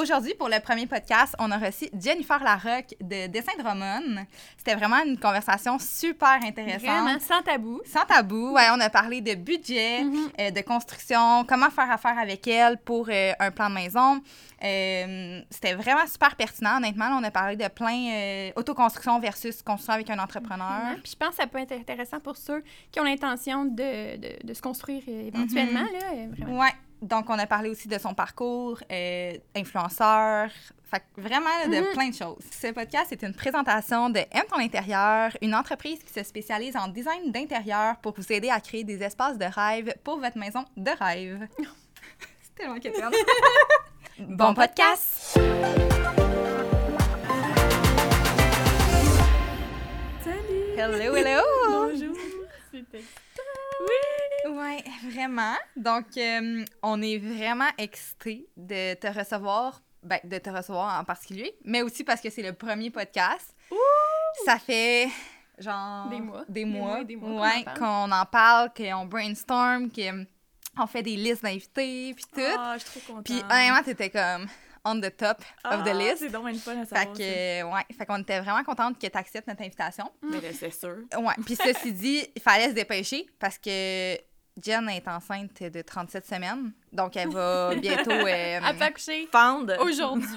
Aujourd'hui, pour le premier podcast, on a reçu Jennifer Larocque de Dessin de Romane. C'était vraiment une conversation super intéressante. Vraiment, sans tabou. Sans tabou, ouais, on a parlé de budget, Mhm. euh, de construction, comment faire affaire avec elle pour euh, un plan de maison. Euh, C'était vraiment super pertinent, honnêtement. Là, on a parlé de plein autoconstruction versus construction avec un entrepreneur. Puis je pense que ça peut être intéressant pour ceux qui ont l'intention de, de, de se construire éventuellement. Mhm. là, vraiment. Ouais. Donc, on a parlé aussi de son parcours, euh, influenceur, fait vraiment là, de Mhm. plein de choses. Ce podcast est une présentation de Aime ton intérieur, une entreprise qui se spécialise en design d'intérieur pour vous aider à créer des espaces de rêve pour votre maison de rêve. C'est tellement quétaine. bon podcast! Salut! Hello, hello! Bonjour! C'était Ouais, vraiment. Donc, euh, on est vraiment excités de te recevoir, ben, de te recevoir en particulier, mais aussi parce que c'est le premier podcast. Ça fait genre Des mois. des mois, des mois qu'on ouais, en parle. qu'on en parle, qu'on brainstorm, qu'on fait des listes d'invités, puis tout. Ah, je suis trop contente. Puis honnêtement, t'étais comme on the top of the Ah, list. C'est donc une fun à Fait que, ouais, fait qu'on était vraiment contente que tu acceptes notre invitation. Mais c'est sûr. Ouais, puis ceci dit, il fallait se dépêcher parce que Jen est enceinte de 37 semaines. Donc, elle va bientôt. euh, Elle peut accoucher Fende. aujourd'hui.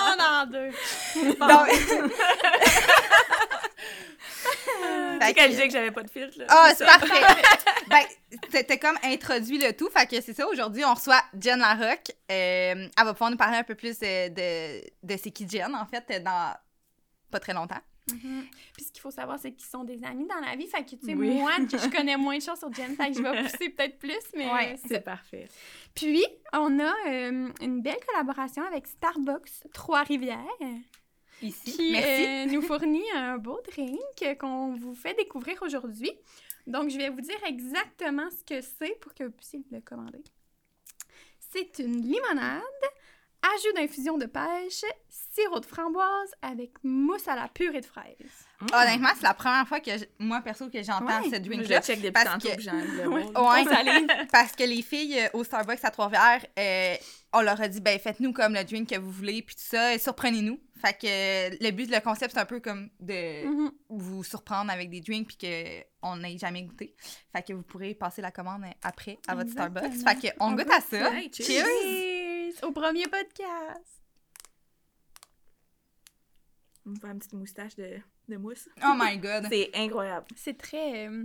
On en deux. donc- Tu Fait que- disait que j'avais pas de filtre, là. Ah, C'est parfait. ben, t'as comme introduit le tout. Fait que c'est ça. Aujourd'hui, on reçoit Jen Larocque. Euh, elle va pouvoir nous parler un peu plus de, de, de c'est qui Jen, en fait, dans pas très longtemps. Puis ce qu'il faut savoir, c'est qu'ils sont des amis dans la vie. Fait que, tu sais, Oui. moi, que je connais moins de choses sur Jen, fait que je vais pousser peut-être plus, mais Ouais, C'est parfait. Puis, on a euh, une belle collaboration avec Starbucks Trois-Rivières Ici. qui Merci. euh, nous fournit un beau drink qu'on vous fait découvrir aujourd'hui. Donc, je vais vous dire exactement ce que c'est pour que vous puissiez le commander. C'est une limonade, ajout d'infusion de pêche, sirop de framboise avec mousse à la purée de fraises. Honnêtement, c'est la première fois que je- moi, perso, que j'entends Ouais. ce Je drink-là. le check depuis parce tantôt, que- Ouais. Parce que les filles euh, au Starbucks à Trois-Rivières, euh, on leur a dit, ben faites-nous comme le drink que vous voulez, puis tout ça, et surprenez-nous. Fait que euh, le but, le concept, c'est un peu comme de Mhm. vous surprendre avec des drinks, puis qu'on n'ait jamais goûté. Fait que vous pourrez passer la commande après à votre Starbucks. Fait qu'on On goûte goûte à ça. Hey, cheers. Cheers! Au premier podcast! On me fait une petite moustache de, de mousse. Oh my god! C'est incroyable. C'est très euh,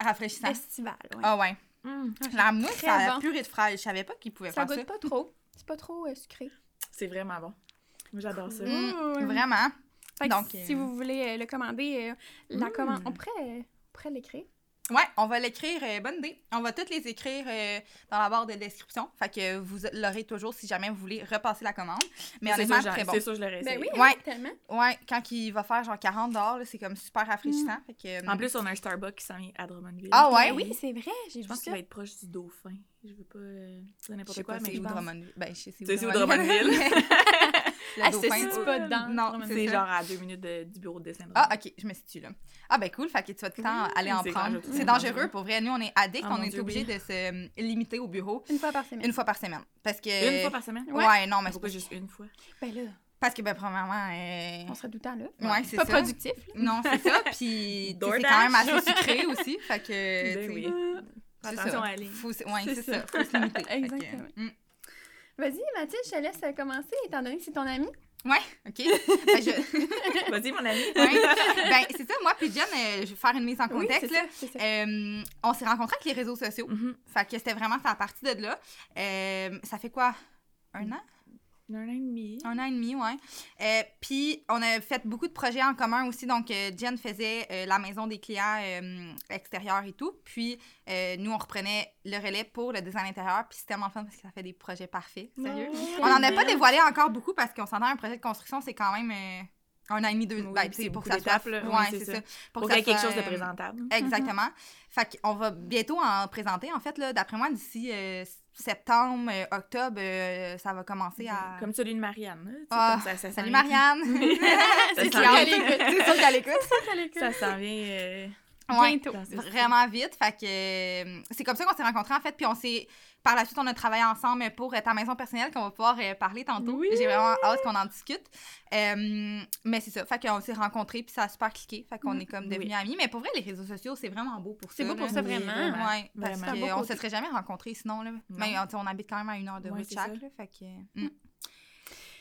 Rafraîchissant. estival. ouais. Ah ouais. Mm. La mousse, ça a la bon. purée de fraises. Je savais pas qu'ils pouvaient Ça faire ça. goûte pas trop. C'est pas trop euh, sucré. C'est vraiment bon. Moi, j'adore ça. Mm. Vraiment. Fait que Donc, si euh, vous voulez le commander, euh, la Mm. commande, on pourrait, euh, on pourrait l'écrire. Ouais, on va l'écrire, euh, bonne idée. On va toutes les écrire euh, dans la barre de description. Fait que vous l'aurez toujours si jamais vous voulez repasser la commande. Mais c'est honnêtement, très bon. C'est sûr, je l'aurais Ben oui, Ouais. hein, tellement. Ouais, quand il va faire genre 40 là, c'est comme super rafraîchissant. Fait que, En plus, on a un Starbucks qui s'en vient à Drummondville. Ah ouais? Ben oui, c'est vrai, j'ai Je vu pense ça. qu'il va être proche du Dauphin. Je veux pas euh, dire je n'importe sais quoi, pas mais c'est où. Drummondville. Ben, je sais où Drummondville. Le Ah, Dauphin. c'est pas dans Non. C'est genre à deux minutes de- du bureau de dessin. de Ah, ok, je me situe là. Ah, ben cool, fait que tu vas tout le temps Oui, aller en prendre. C'est dangereux, pour vrai. Nous, on est addicts, Ah, on est Dieu, obligé oui. de se euh, limiter au bureau Une fois par semaine. une fois par semaine. Parce que. Une fois par semaine? Ouais, Ouais. non, mais c'est pas juste une fois? Ben là, Parce que, ben, premièrement. euh, on serait tout le temps là. Ouais, c'est Pas ça. productif. là. Non, c'est ça. Puis, c'est quand même assez sucré aussi. Fait que. Ben oui. Attention ça. à aller. Faut, c'est- ouais, C'est ça. Faut se limiter. Exactement. Mm. Vas-y, Mathilde, je te laisse commencer, étant donné que c'est ton ami. Ouais, OK. Ben, je- Vas-y, mon ami. ouais. Ben, c'est ça. Moi, puis Jen, euh, je vais faire une mise en contexte. c'est là. ça, c'est ça. Euh, on s'est rencontrés avec les réseaux sociaux. Mhm. Fait que c'était vraiment ça à partir de là. Euh, ça fait quoi? Un an? Un an et demi. Un an et demi, ouais. Euh, Puis, on a fait beaucoup de projets en commun aussi. Donc, euh, Jen faisait euh, la maison des clients euh, extérieurs et tout. Puis, euh, nous, on reprenait le relais pour le design intérieur. Puis, c'était tellement fun parce que ça fait des projets parfaits. Sérieux? Oh, On n'en a pas dévoilé encore beaucoup parce qu'on s'entend un projet de construction, c'est quand même euh, un an et demi, deux Oui, ben, c'est pour que ça soit. Ouais, Oui, c'est c'est ça. ça. Pour, Pour que qu'il y ait ça quelque chose de présentable. Exactement. Fait qu'on va bientôt en présenter. En fait, là, d'après moi, d'ici euh, septembre, euh, octobre, euh, ça va commencer à. Comme celui de Marianne. Ah, comme ça, ça Salut Marianne! Ça C'est sûr qu'elle écoute. C'est sûr qu'elle écoute. Ça s'en vient euh, Ouais. bientôt. Vraiment vite. Fait que euh, c'est comme ça qu'on s'est rencontrés en fait. Puis on s'est. Par la suite, on a travaillé ensemble pour euh, ta maison personnelle qu'on va pouvoir euh, parler tantôt. Oui. J'ai vraiment hâte qu'on en discute. Euh, mais c'est ça. Fait qu'on s'est rencontrés puis ça a super cliqué. Fait qu'on est comme devenus amis. Mais pour vrai, les réseaux sociaux, c'est vraiment beau pour ça. C'est beau pour là. ça, Oui, vraiment. vraiment. Ouais, parce qu'on côté. se serait jamais rencontrés sinon. Là. Mais on, on habite quand même à une heure de Ouais, route chaque. ça. Là, fait que.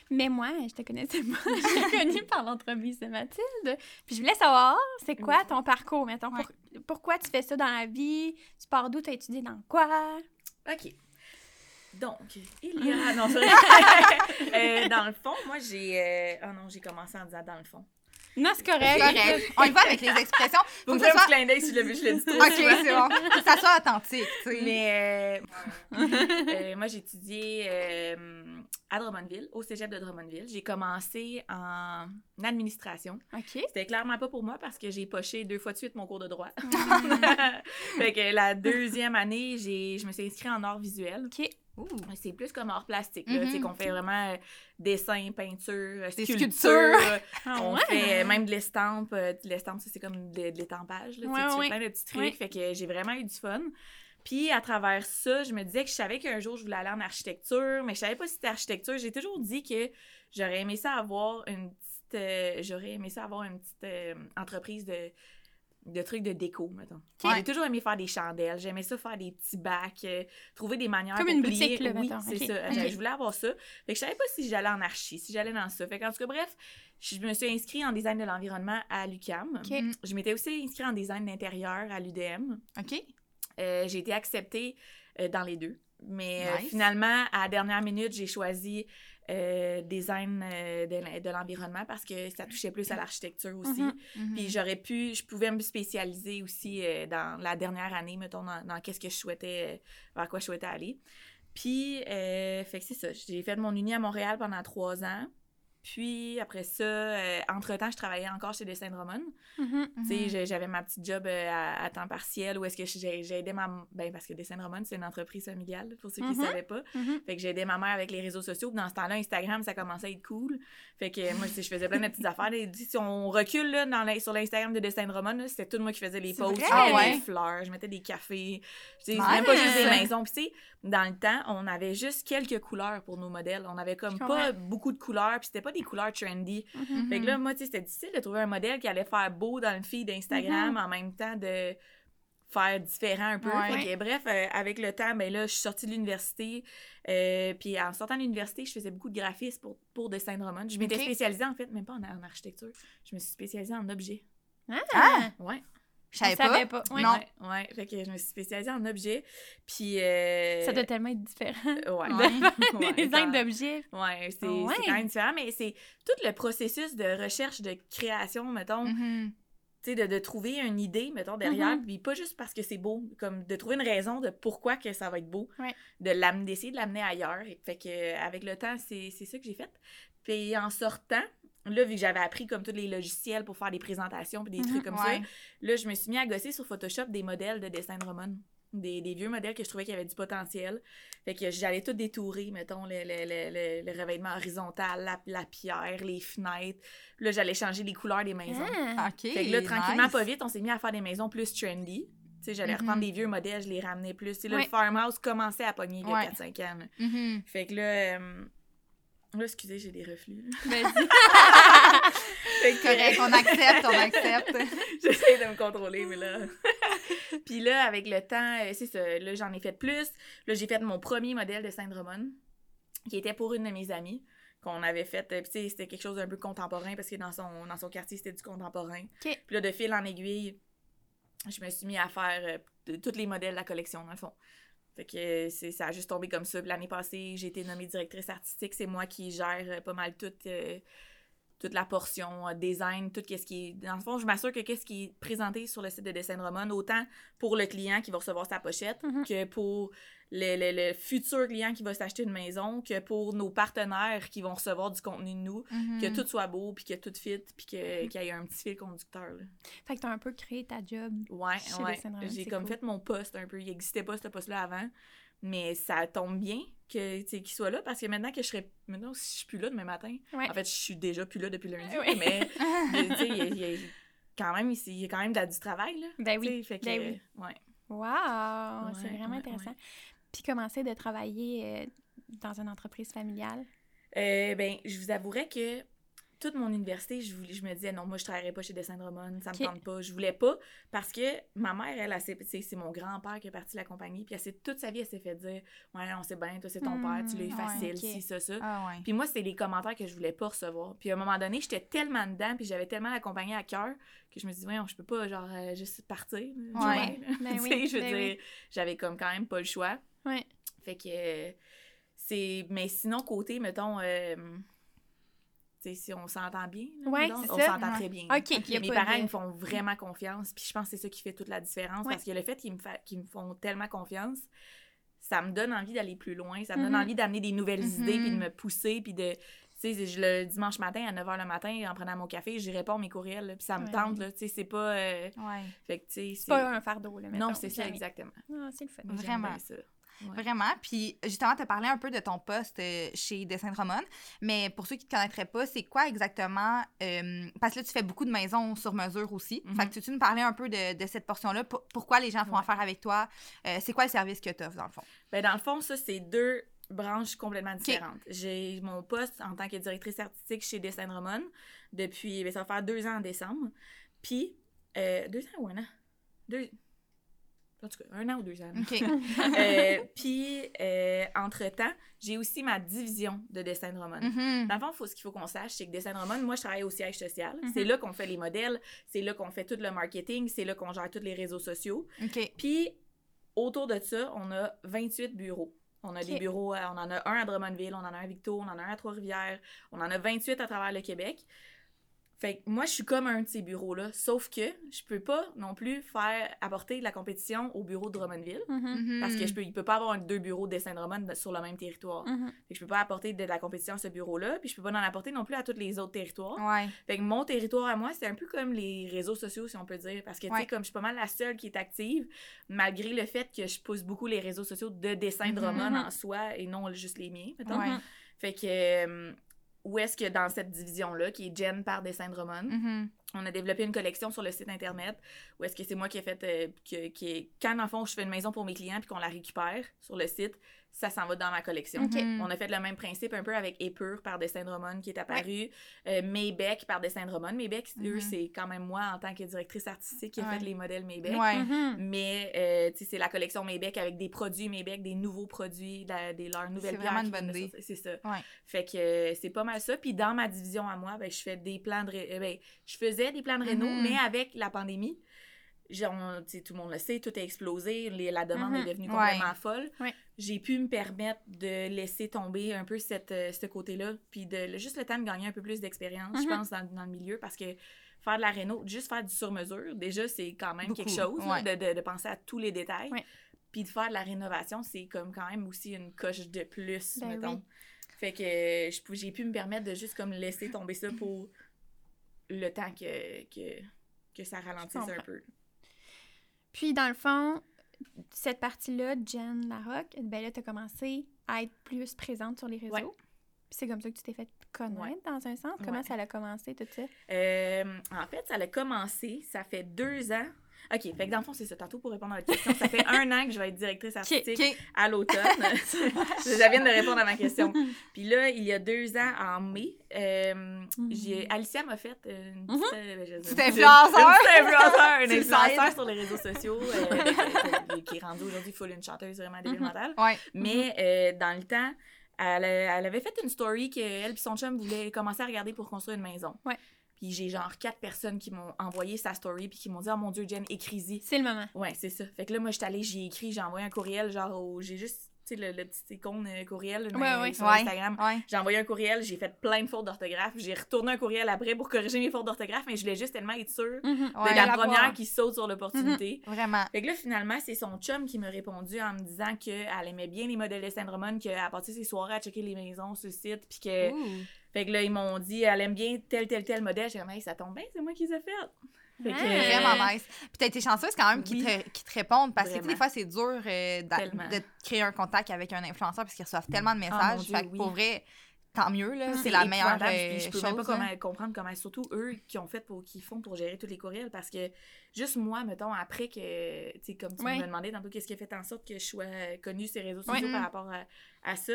Mais moi, je te connaissais pas. Je t'ai connue par l'entrevue de Mathilde. Puis je voulais savoir, c'est quoi ton parcours, mettons? Ouais. Pour- pourquoi tu fais ça dans la vie? Tu pars d'où? Tu as étudié dans quoi? OK. Donc, il y a... Non, vrai. Euh, dans le fond, moi, j'ai... euh, Oh non, j'ai commencé en disant dans le fond. Non, c'est correct. Correct. On y va avec les expressions. Faut Vous que ça soit. petit clin d'œil si je l'ai vu, je l'ai dit Ok, c'est bon. Faut que ça soit authentique, tu sais. Mais euh, euh, moi, j'ai étudié euh, à Drummondville, au cégep de Drummondville. J'ai commencé en administration. OK. C'était clairement pas pour moi parce que j'ai poché deux fois de suite mon cours de droit. Fait que la deuxième année, je me suis inscrite en art visuel. OK. C'est plus comme art plastique, là, sais, qu'on fait vraiment euh, dessin, peinture, euh, Des sculpture. sculptures. Ah On ouais? fait euh, même de l'estampe. de l'estampe, c'est comme de, de l'étampage. Ouais, tu ouais. fais plein de petits trucs. Fait que j'ai vraiment eu du fun. Puis à travers ça, je me disais que je savais qu'un jour, je voulais aller en architecture, mais je savais pas si c'était architecture. J'ai toujours dit que j'aurais aimé ça avoir une petite... euh, j'aurais aimé ça avoir une petite euh, entreprise de de trucs de déco, mettons. J'ai toujours aimé faire des chandelles, j'aimais ça faire des petits bacs, euh, trouver des manières Comme une boutique, là, oui, c'est ça. Je voulais avoir ça. Fait que je savais pas si j'allais en archi, si j'allais dans ça. Fait qu'en tout cas, bref, je me suis inscrite en design de l'environnement à l'UCAM. Je m'étais aussi inscrite en design d'intérieur à l'UDM. OK. Euh, j'ai été acceptée euh, dans les deux. Mais Nice. finalement, à la dernière minute, j'ai choisi euh, design euh, de, l'en- de l'environnement parce que ça touchait plus à l'architecture aussi. Mhm. Mhm. Puis j'aurais pu, je pouvais me spécialiser aussi euh, dans la dernière année, mettons, dans, dans qu'est-ce que je souhaitais, vers quoi je souhaitais aller. Puis, fait que c'est ça. J'ai fait mon uni à Montréal pendant trois ans. Puis, après ça, euh, entre-temps, je travaillais encore chez Dessin Drummond. Mhm. Sais, j'ai- j'avais ma petite job euh, à, à temps partiel où est-ce que j'ai j'ai aidé ma... Ben, parce que Dessin Drummond, c'est une entreprise familiale, pour ceux qui ne Mhm. savaient pas. Fait que j'ai aidé ma mère avec les réseaux sociaux. Puis dans ce temps-là, Instagram, ça commençait à être cool. Fait que moi, je faisais plein de petites affaires. Et si on recule là, dans sur l'Instagram de Dessin là, c'était tout moi qui faisais les posts. Je mettais Ah ouais? des fleurs, je mettais des cafés. Sais, Nice! même pas juste des maisons. Puis tu sais, dans le temps, on avait juste quelques couleurs pour nos modèles. On avait comme Je pas beaucoup de couleurs. Puis c'était pas des couleurs trendy. Mhm. Fait que là, moi, tu sais, c'était difficile de trouver un modèle qui allait faire beau dans le feed d'Instagram en même temps de faire différent un peu. Ouais. Fait que, bref, euh, avec le temps, ben là, je suis sortie de l'université. euh, puis en sortant de l'université, je faisais beaucoup de graphisme pour, pour Dessin de Roman. Je m'étais spécialisée, en fait, même pas en, en architecture. Je me suis spécialisée en objets. Ah! Ouais. Je savais Je savais pas. pas. Ouais. Non. Ouais, ouais. Fait que je me suis spécialisée en objets. Puis. euh, Ça doit tellement être différent. Ouais. Ouais. Ouais, designs d'objets. Ouais, c'est quand même différent, mais c'est tout le processus de recherche, de création, mettons, Mhm. tu sais, de, de trouver une idée, mettons, derrière, Mhm. puis pas juste parce que c'est beau, comme de trouver une raison de pourquoi que ça va être beau, Ouais. de l'amener, d'essayer de l'amener ailleurs. Fait que, avec le temps, c'est c'est ça que j'ai fait. Puis en sortant, là, vu que j'avais appris comme tous les logiciels pour faire des présentations puis des Mhm. trucs comme Ouais. ça, là, je me suis mis à gosser sur Photoshop des modèles de dessin de Roman. Des, des vieux modèles que je trouvais qui avaient du potentiel. Fait que j'allais tout détourer, mettons, le, le, le, le, le revêtement horizontal, la, la pierre, les fenêtres. Là, j'allais changer les couleurs des maisons. Ah. Fait que là, tranquillement, nice. pas vite, on s'est mis à faire des maisons plus trendy. Tu sais, j'allais Mhm. reprendre des vieux modèles, je les ramenais plus. Tu sais, là, Ouais. le farmhouse commençait à pogner il y a Ouais. 4-5 ans. Mhm. Fait que là, euh, là, excusez, j'ai des reflux. Vas-y. Que- Correct, on accepte, on accepte. J'essaie de me contrôler, mais là. Puis là, avec le temps, euh, c'est ça. Là, j'en ai fait plus. Là, j'ai fait mon premier modèle de Saint-Drummond, qui était pour une de mes amies, qu'on avait fait. euh, Puis, tu sais, c'était quelque chose d'un peu contemporain, parce que dans son, dans son quartier, c'était du contemporain. Puis là, de fil en aiguille, je me suis mis à faire euh, tous les modèles de la collection, dans le fond. Fait que euh, ça a juste tombé comme ça. L'année passée, j'ai été nommée directrice artistique. C'est moi qui gère euh, pas mal toute, euh, toute la portion euh, design, tout ce qui est... Dans le fond, je m'assure que qu'est-ce qui est présenté sur le site de Dessin de Roman, autant pour le client qui va recevoir sa pochette, Mhm. que pour le, le- le futur client qui va s'acheter une maison, que pour nos partenaires qui vont recevoir du contenu de nous, Mhm. que tout soit beau, puis que tout fit, puis que- qu'il y ait un petit fil conducteur. là. Fait que t'as un peu créé ta job. Ouais, Chez ouais. J'ai comme cool. fait mon poste un peu. Il n'existait pas ce poste-là avant. Mais ça tombe bien que, tu sais, qu'il soit là parce que maintenant que je serais. Maintenant, si je suis plus là demain matin. Ouais. En fait, je suis déjà plus là depuis lundi. Ouais. Mais, il y a- il y a- quand même, il y a quand même du travail, là. Ben oui. fait que, ben oui. ouais. Wow! c'est vraiment intéressant. Puis commencer de travailler euh, dans une entreprise familiale? Euh, ben, je vous avouerais que toute mon université, je, voulais, je me disais non, moi je travaillerais pas chez Dessin Drummond, ça me Ok. tente pas. Je voulais pas parce que ma mère, elle, c'est mon grand-père qui est parti de la compagnie, puis elle toute sa vie, elle s'est fait dire Ouais, on sait bien, toi c'est ton père, tu l'as eu Hmm, facile, ouais, ci, ça, ça. Ah ouais. Puis moi, c'était des commentaires que je voulais pas recevoir. Puis à un moment donné, j'étais tellement dedans, puis j'avais tellement la compagnie à cœur que je me dis, voyons, je peux pas, genre, euh, juste partir. Ouais. là. Ben oui, je veux ben dire, j'avais comme quand même pas le choix. Ouais. Fait que euh, c'est. Mais sinon, côté, mettons. euh, si on s'entend bien, là, Ouais, on s'entend Ouais. très bien. Mes parents, ils me font vraiment confiance. Puis je pense que c'est ça qui fait toute la différence. Ouais. Parce que le fait qu'ils me, fa- qu'ils me font tellement confiance, ça me donne envie d'aller plus loin. Ça me donne Mhm. envie d'amener des nouvelles Mhm. idées, puis de me pousser, puis de... Tu sais, le dimanche matin, à 9h le matin, en prenant mon café, j'y réponds mes courriels, là, puis ça me tente, là. Tu sais, c'est pas... euh, Ouais. Fait que, tu sais, C'est pas un fardeau, là, Non, c'est ça, jamais. exactement. Ah, c'est le fun. J'aime Vraiment. ça. Ouais. Vraiment. Puis, justement, tu as parlé un peu de ton poste euh, chez Dessin Drummond. Mais pour ceux qui ne te connaîtraient pas, c'est quoi exactement? euh, parce que là, tu fais beaucoup de maisons sur mesure aussi. Mhm. Fait que tu nous parler un peu de, de cette portion-là? Pour- pourquoi les gens font Ouais. affaire avec toi? Euh, c'est quoi le service que tu offres, dans le fond? Ben, dans le fond, ça, c'est deux branches complètement différentes. J'ai mon poste en tant que directrice artistique chez Dessin Drummond depuis, ben, ça va faire deux ans en décembre. Puis, deux ans ou un an? Deux... En tout cas, un an ou deux ans. Euh, puis, euh, entre-temps, j'ai aussi ma division de Dessin. Mhm. Dans le fond, faut, ce qu'il faut qu'on sache, c'est que Dessin Drummond, moi, je travaille au siège social. Mhm. C'est là qu'on fait les modèles, c'est là qu'on fait tout le marketing, c'est là qu'on gère tous les réseaux sociaux. Puis, autour de ça, on a 28 bureaux. On a Ok. des bureaux, à- on en a un à Drummondville, on en a un à Victo, on en a un à Trois-Rivières, on en a 28 à travers le Québec. Fait que moi, je suis comme un de ces bureaux-là, sauf que je peux pas non plus faire apporter de la compétition au bureau de Drummondville. Mhm. Mhm. Parce que je peux, il peut pas avoir deux bureaux de Saint-Drummond sur le même territoire. Mhm. Fait que je peux pas apporter de la compétition à ce bureau-là, puis je peux pas en apporter non plus à tous les autres territoires. Ouais. Fait que mon territoire à moi, c'est un peu comme les réseaux sociaux, si on peut dire. Parce que, tu Ouais. sais, comme je suis pas mal la seule qui est active, malgré le fait que je pousse beaucoup les réseaux sociaux de dessin de Mhm. Drummond en soi et non juste les miens, mettons. Ouais. Fait que, euh, où est-ce que dans cette division-là, qui est Jen par Dessin Drummond, Mhm. on a développé une collection sur le site internet où est-ce que c'est moi qui ai fait euh, que, qui quand le fond je fais une maison pour mes clients puis qu'on la récupère sur le site ça s'en va dans ma collection on a fait le même principe un peu avec Épure par Dessin Drummond qui est apparu euh, Maybeck par Dessin Drummond Maybeck eux Mhm. c'est quand même moi en tant que directrice artistique qui a Ouais. fait les modèles Maybeck Ouais. Mhm. mais euh, c'est la collection Maybeck avec des produits Maybeck, des nouveaux produits, la- des leurs nouvelles C'est vraiment une bonne de idée. C'est ça. Ouais. Fait que euh, c'est pas mal ça. Puis dans ma division à moi, ben, je fais des plans de... ré- ben, je faisais des plans de réno, Mhm. mais avec la pandémie, genre, tout le monde le sait, tout a explosé, les- la demande Mhm. est devenue Ouais. complètement folle. Ouais. J'ai pu me permettre de laisser tomber un peu cette, euh, ce côté-là, puis de juste le temps de gagner un peu plus d'expérience, je Mhm. pense, dans, dans le milieu, parce que faire de la réno, juste faire du sur-mesure, déjà, c'est quand même quelque chose, ouais. de, de- de penser à tous les détails. Puis de faire de la rénovation, c'est comme quand même aussi une coche de plus, Ben mettons. oui. Fait que j'ai pu me permettre de juste comme laisser tomber ça pour le temps que, que, que ça ralentisse un peu. Puis, dans le fond, cette partie-là, Jen Larocque, ben là, tu as commencé à être plus présente sur les réseaux. Ouais. C'est comme ça que tu t'es fait connaître, Ouais. dans un sens. Comment Ouais. ça a commencé, tout ça? Euh, en fait, ça a commencé, ça fait deux ans. OK, fait que dans le fond, c'est ça. Tantôt, pour répondre à votre question, ça fait un an que je vais être directrice artistique OK. à l'autonne. je viens de répondre à ma question. Puis là, il y a deux ans, en mai, euh, j'ai Alicia m'a fait une petite... euh, je- Petit une- influenceur. Une petite influenceur, une influenceur sur les réseaux sociaux euh, qui est rendue aujourd'hui full une chanteuse vraiment débile Mhm. mentale. Ouais. Mais euh, dans le temps, elle avait fait une story qu'elle et son chum voulaient commencer à regarder pour construire une maison. Ouais. Puis j'ai genre quatre personnes qui m'ont envoyé sa story puis qui m'ont dit Oh mon Dieu, Jen, écris-y. C'est le moment. Ouais, c'est ça. Fait que là, moi, j'étais allée, j'ai écrit, j'ai envoyé un courriel, genre, au- j'ai juste, sais, le, le petit icône euh, courriel mais Ouais, ouais. sur Ouais. Instagram. J'ai envoyé un courriel, j'ai fait plein de fautes d'orthographe. J'ai retourné un courriel après pour corriger mes fautes d'orthographe, mais je voulais juste tellement être sûre Mhm. Ouais. de la la première voir. qui saute sur l'opportunité. Vraiment. Fait que là, finalement, c'est son chum qui m'a répondu en me disant qu'elle aimait bien les modèles de Saint-Drummond, qu'elle partait ses soirées à checker les maisons sur le site, puis que... Ouh. Fait que là, ils m'ont dit, elle aime bien tel, tel, tel modèle. J'ai dit, hey, ça tombe bien, c'est moi qui les ai fait. Que, Ah. Vraiment nice. Puis t'as été chanceuse quand même qu'ils Oui. te, qu'ils te répondent parce que tu sais, des Vraiment. fois c'est dur euh, de créer un contact avec un influenceur parce qu'ils reçoivent tellement de Ah, messages. mon Dieu, fait que oui. pour vrai, tant mieux, là. C'est la meilleure euh, je peux chose. même pas comment- comprendre comment, surtout eux qui ont fait pour, qui font pour gérer tous les courriels, parce que juste moi, mettons, après que, tu sais, comme tu me demandais tantôt, qu'est-ce qui a fait en sorte que je sois euh, connue sur les réseaux sociaux par Mm. rapport à, à ça,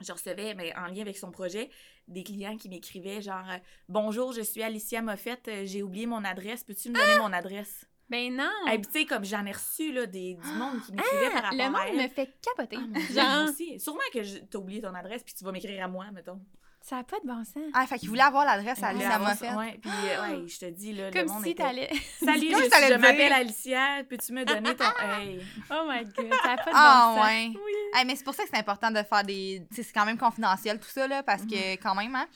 je recevais, mais en lien avec son projet, des clients qui m'écrivaient genre Bonjour, je suis Alicia Moffett, euh, j'ai oublié mon adresse, peux-tu me donner mon adresse? Ben non! Et puis, tu sais, comme j'en ai reçu, là, des, du monde qui m'écrivait par rapport Le à monde elle. me fait capoter. Ah, mon Dieu, moi Genre, aussi. Sûrement que je- t'as oublié ton adresse, puis tu vas m'écrire à moi, mettons. Ça n'a pas de bon sens. Ah, fait qu'il voulait avoir l'adresse à Alicia Moffett. Ouais, puis euh, ouais, je te dis, là, le Comme monde si était... t'allais. Salut, Comme je, t'allais je le m'appelle. Alicia, peux-tu me donner ton... Hey? Oh my god, ça n'a pas de Ah, bon sens. ouais. Oui. Hey, mais c'est pour ça que c'est important de faire des. c'est quand même confidentiel tout ça, là, parce Mhm. que quand même, hein.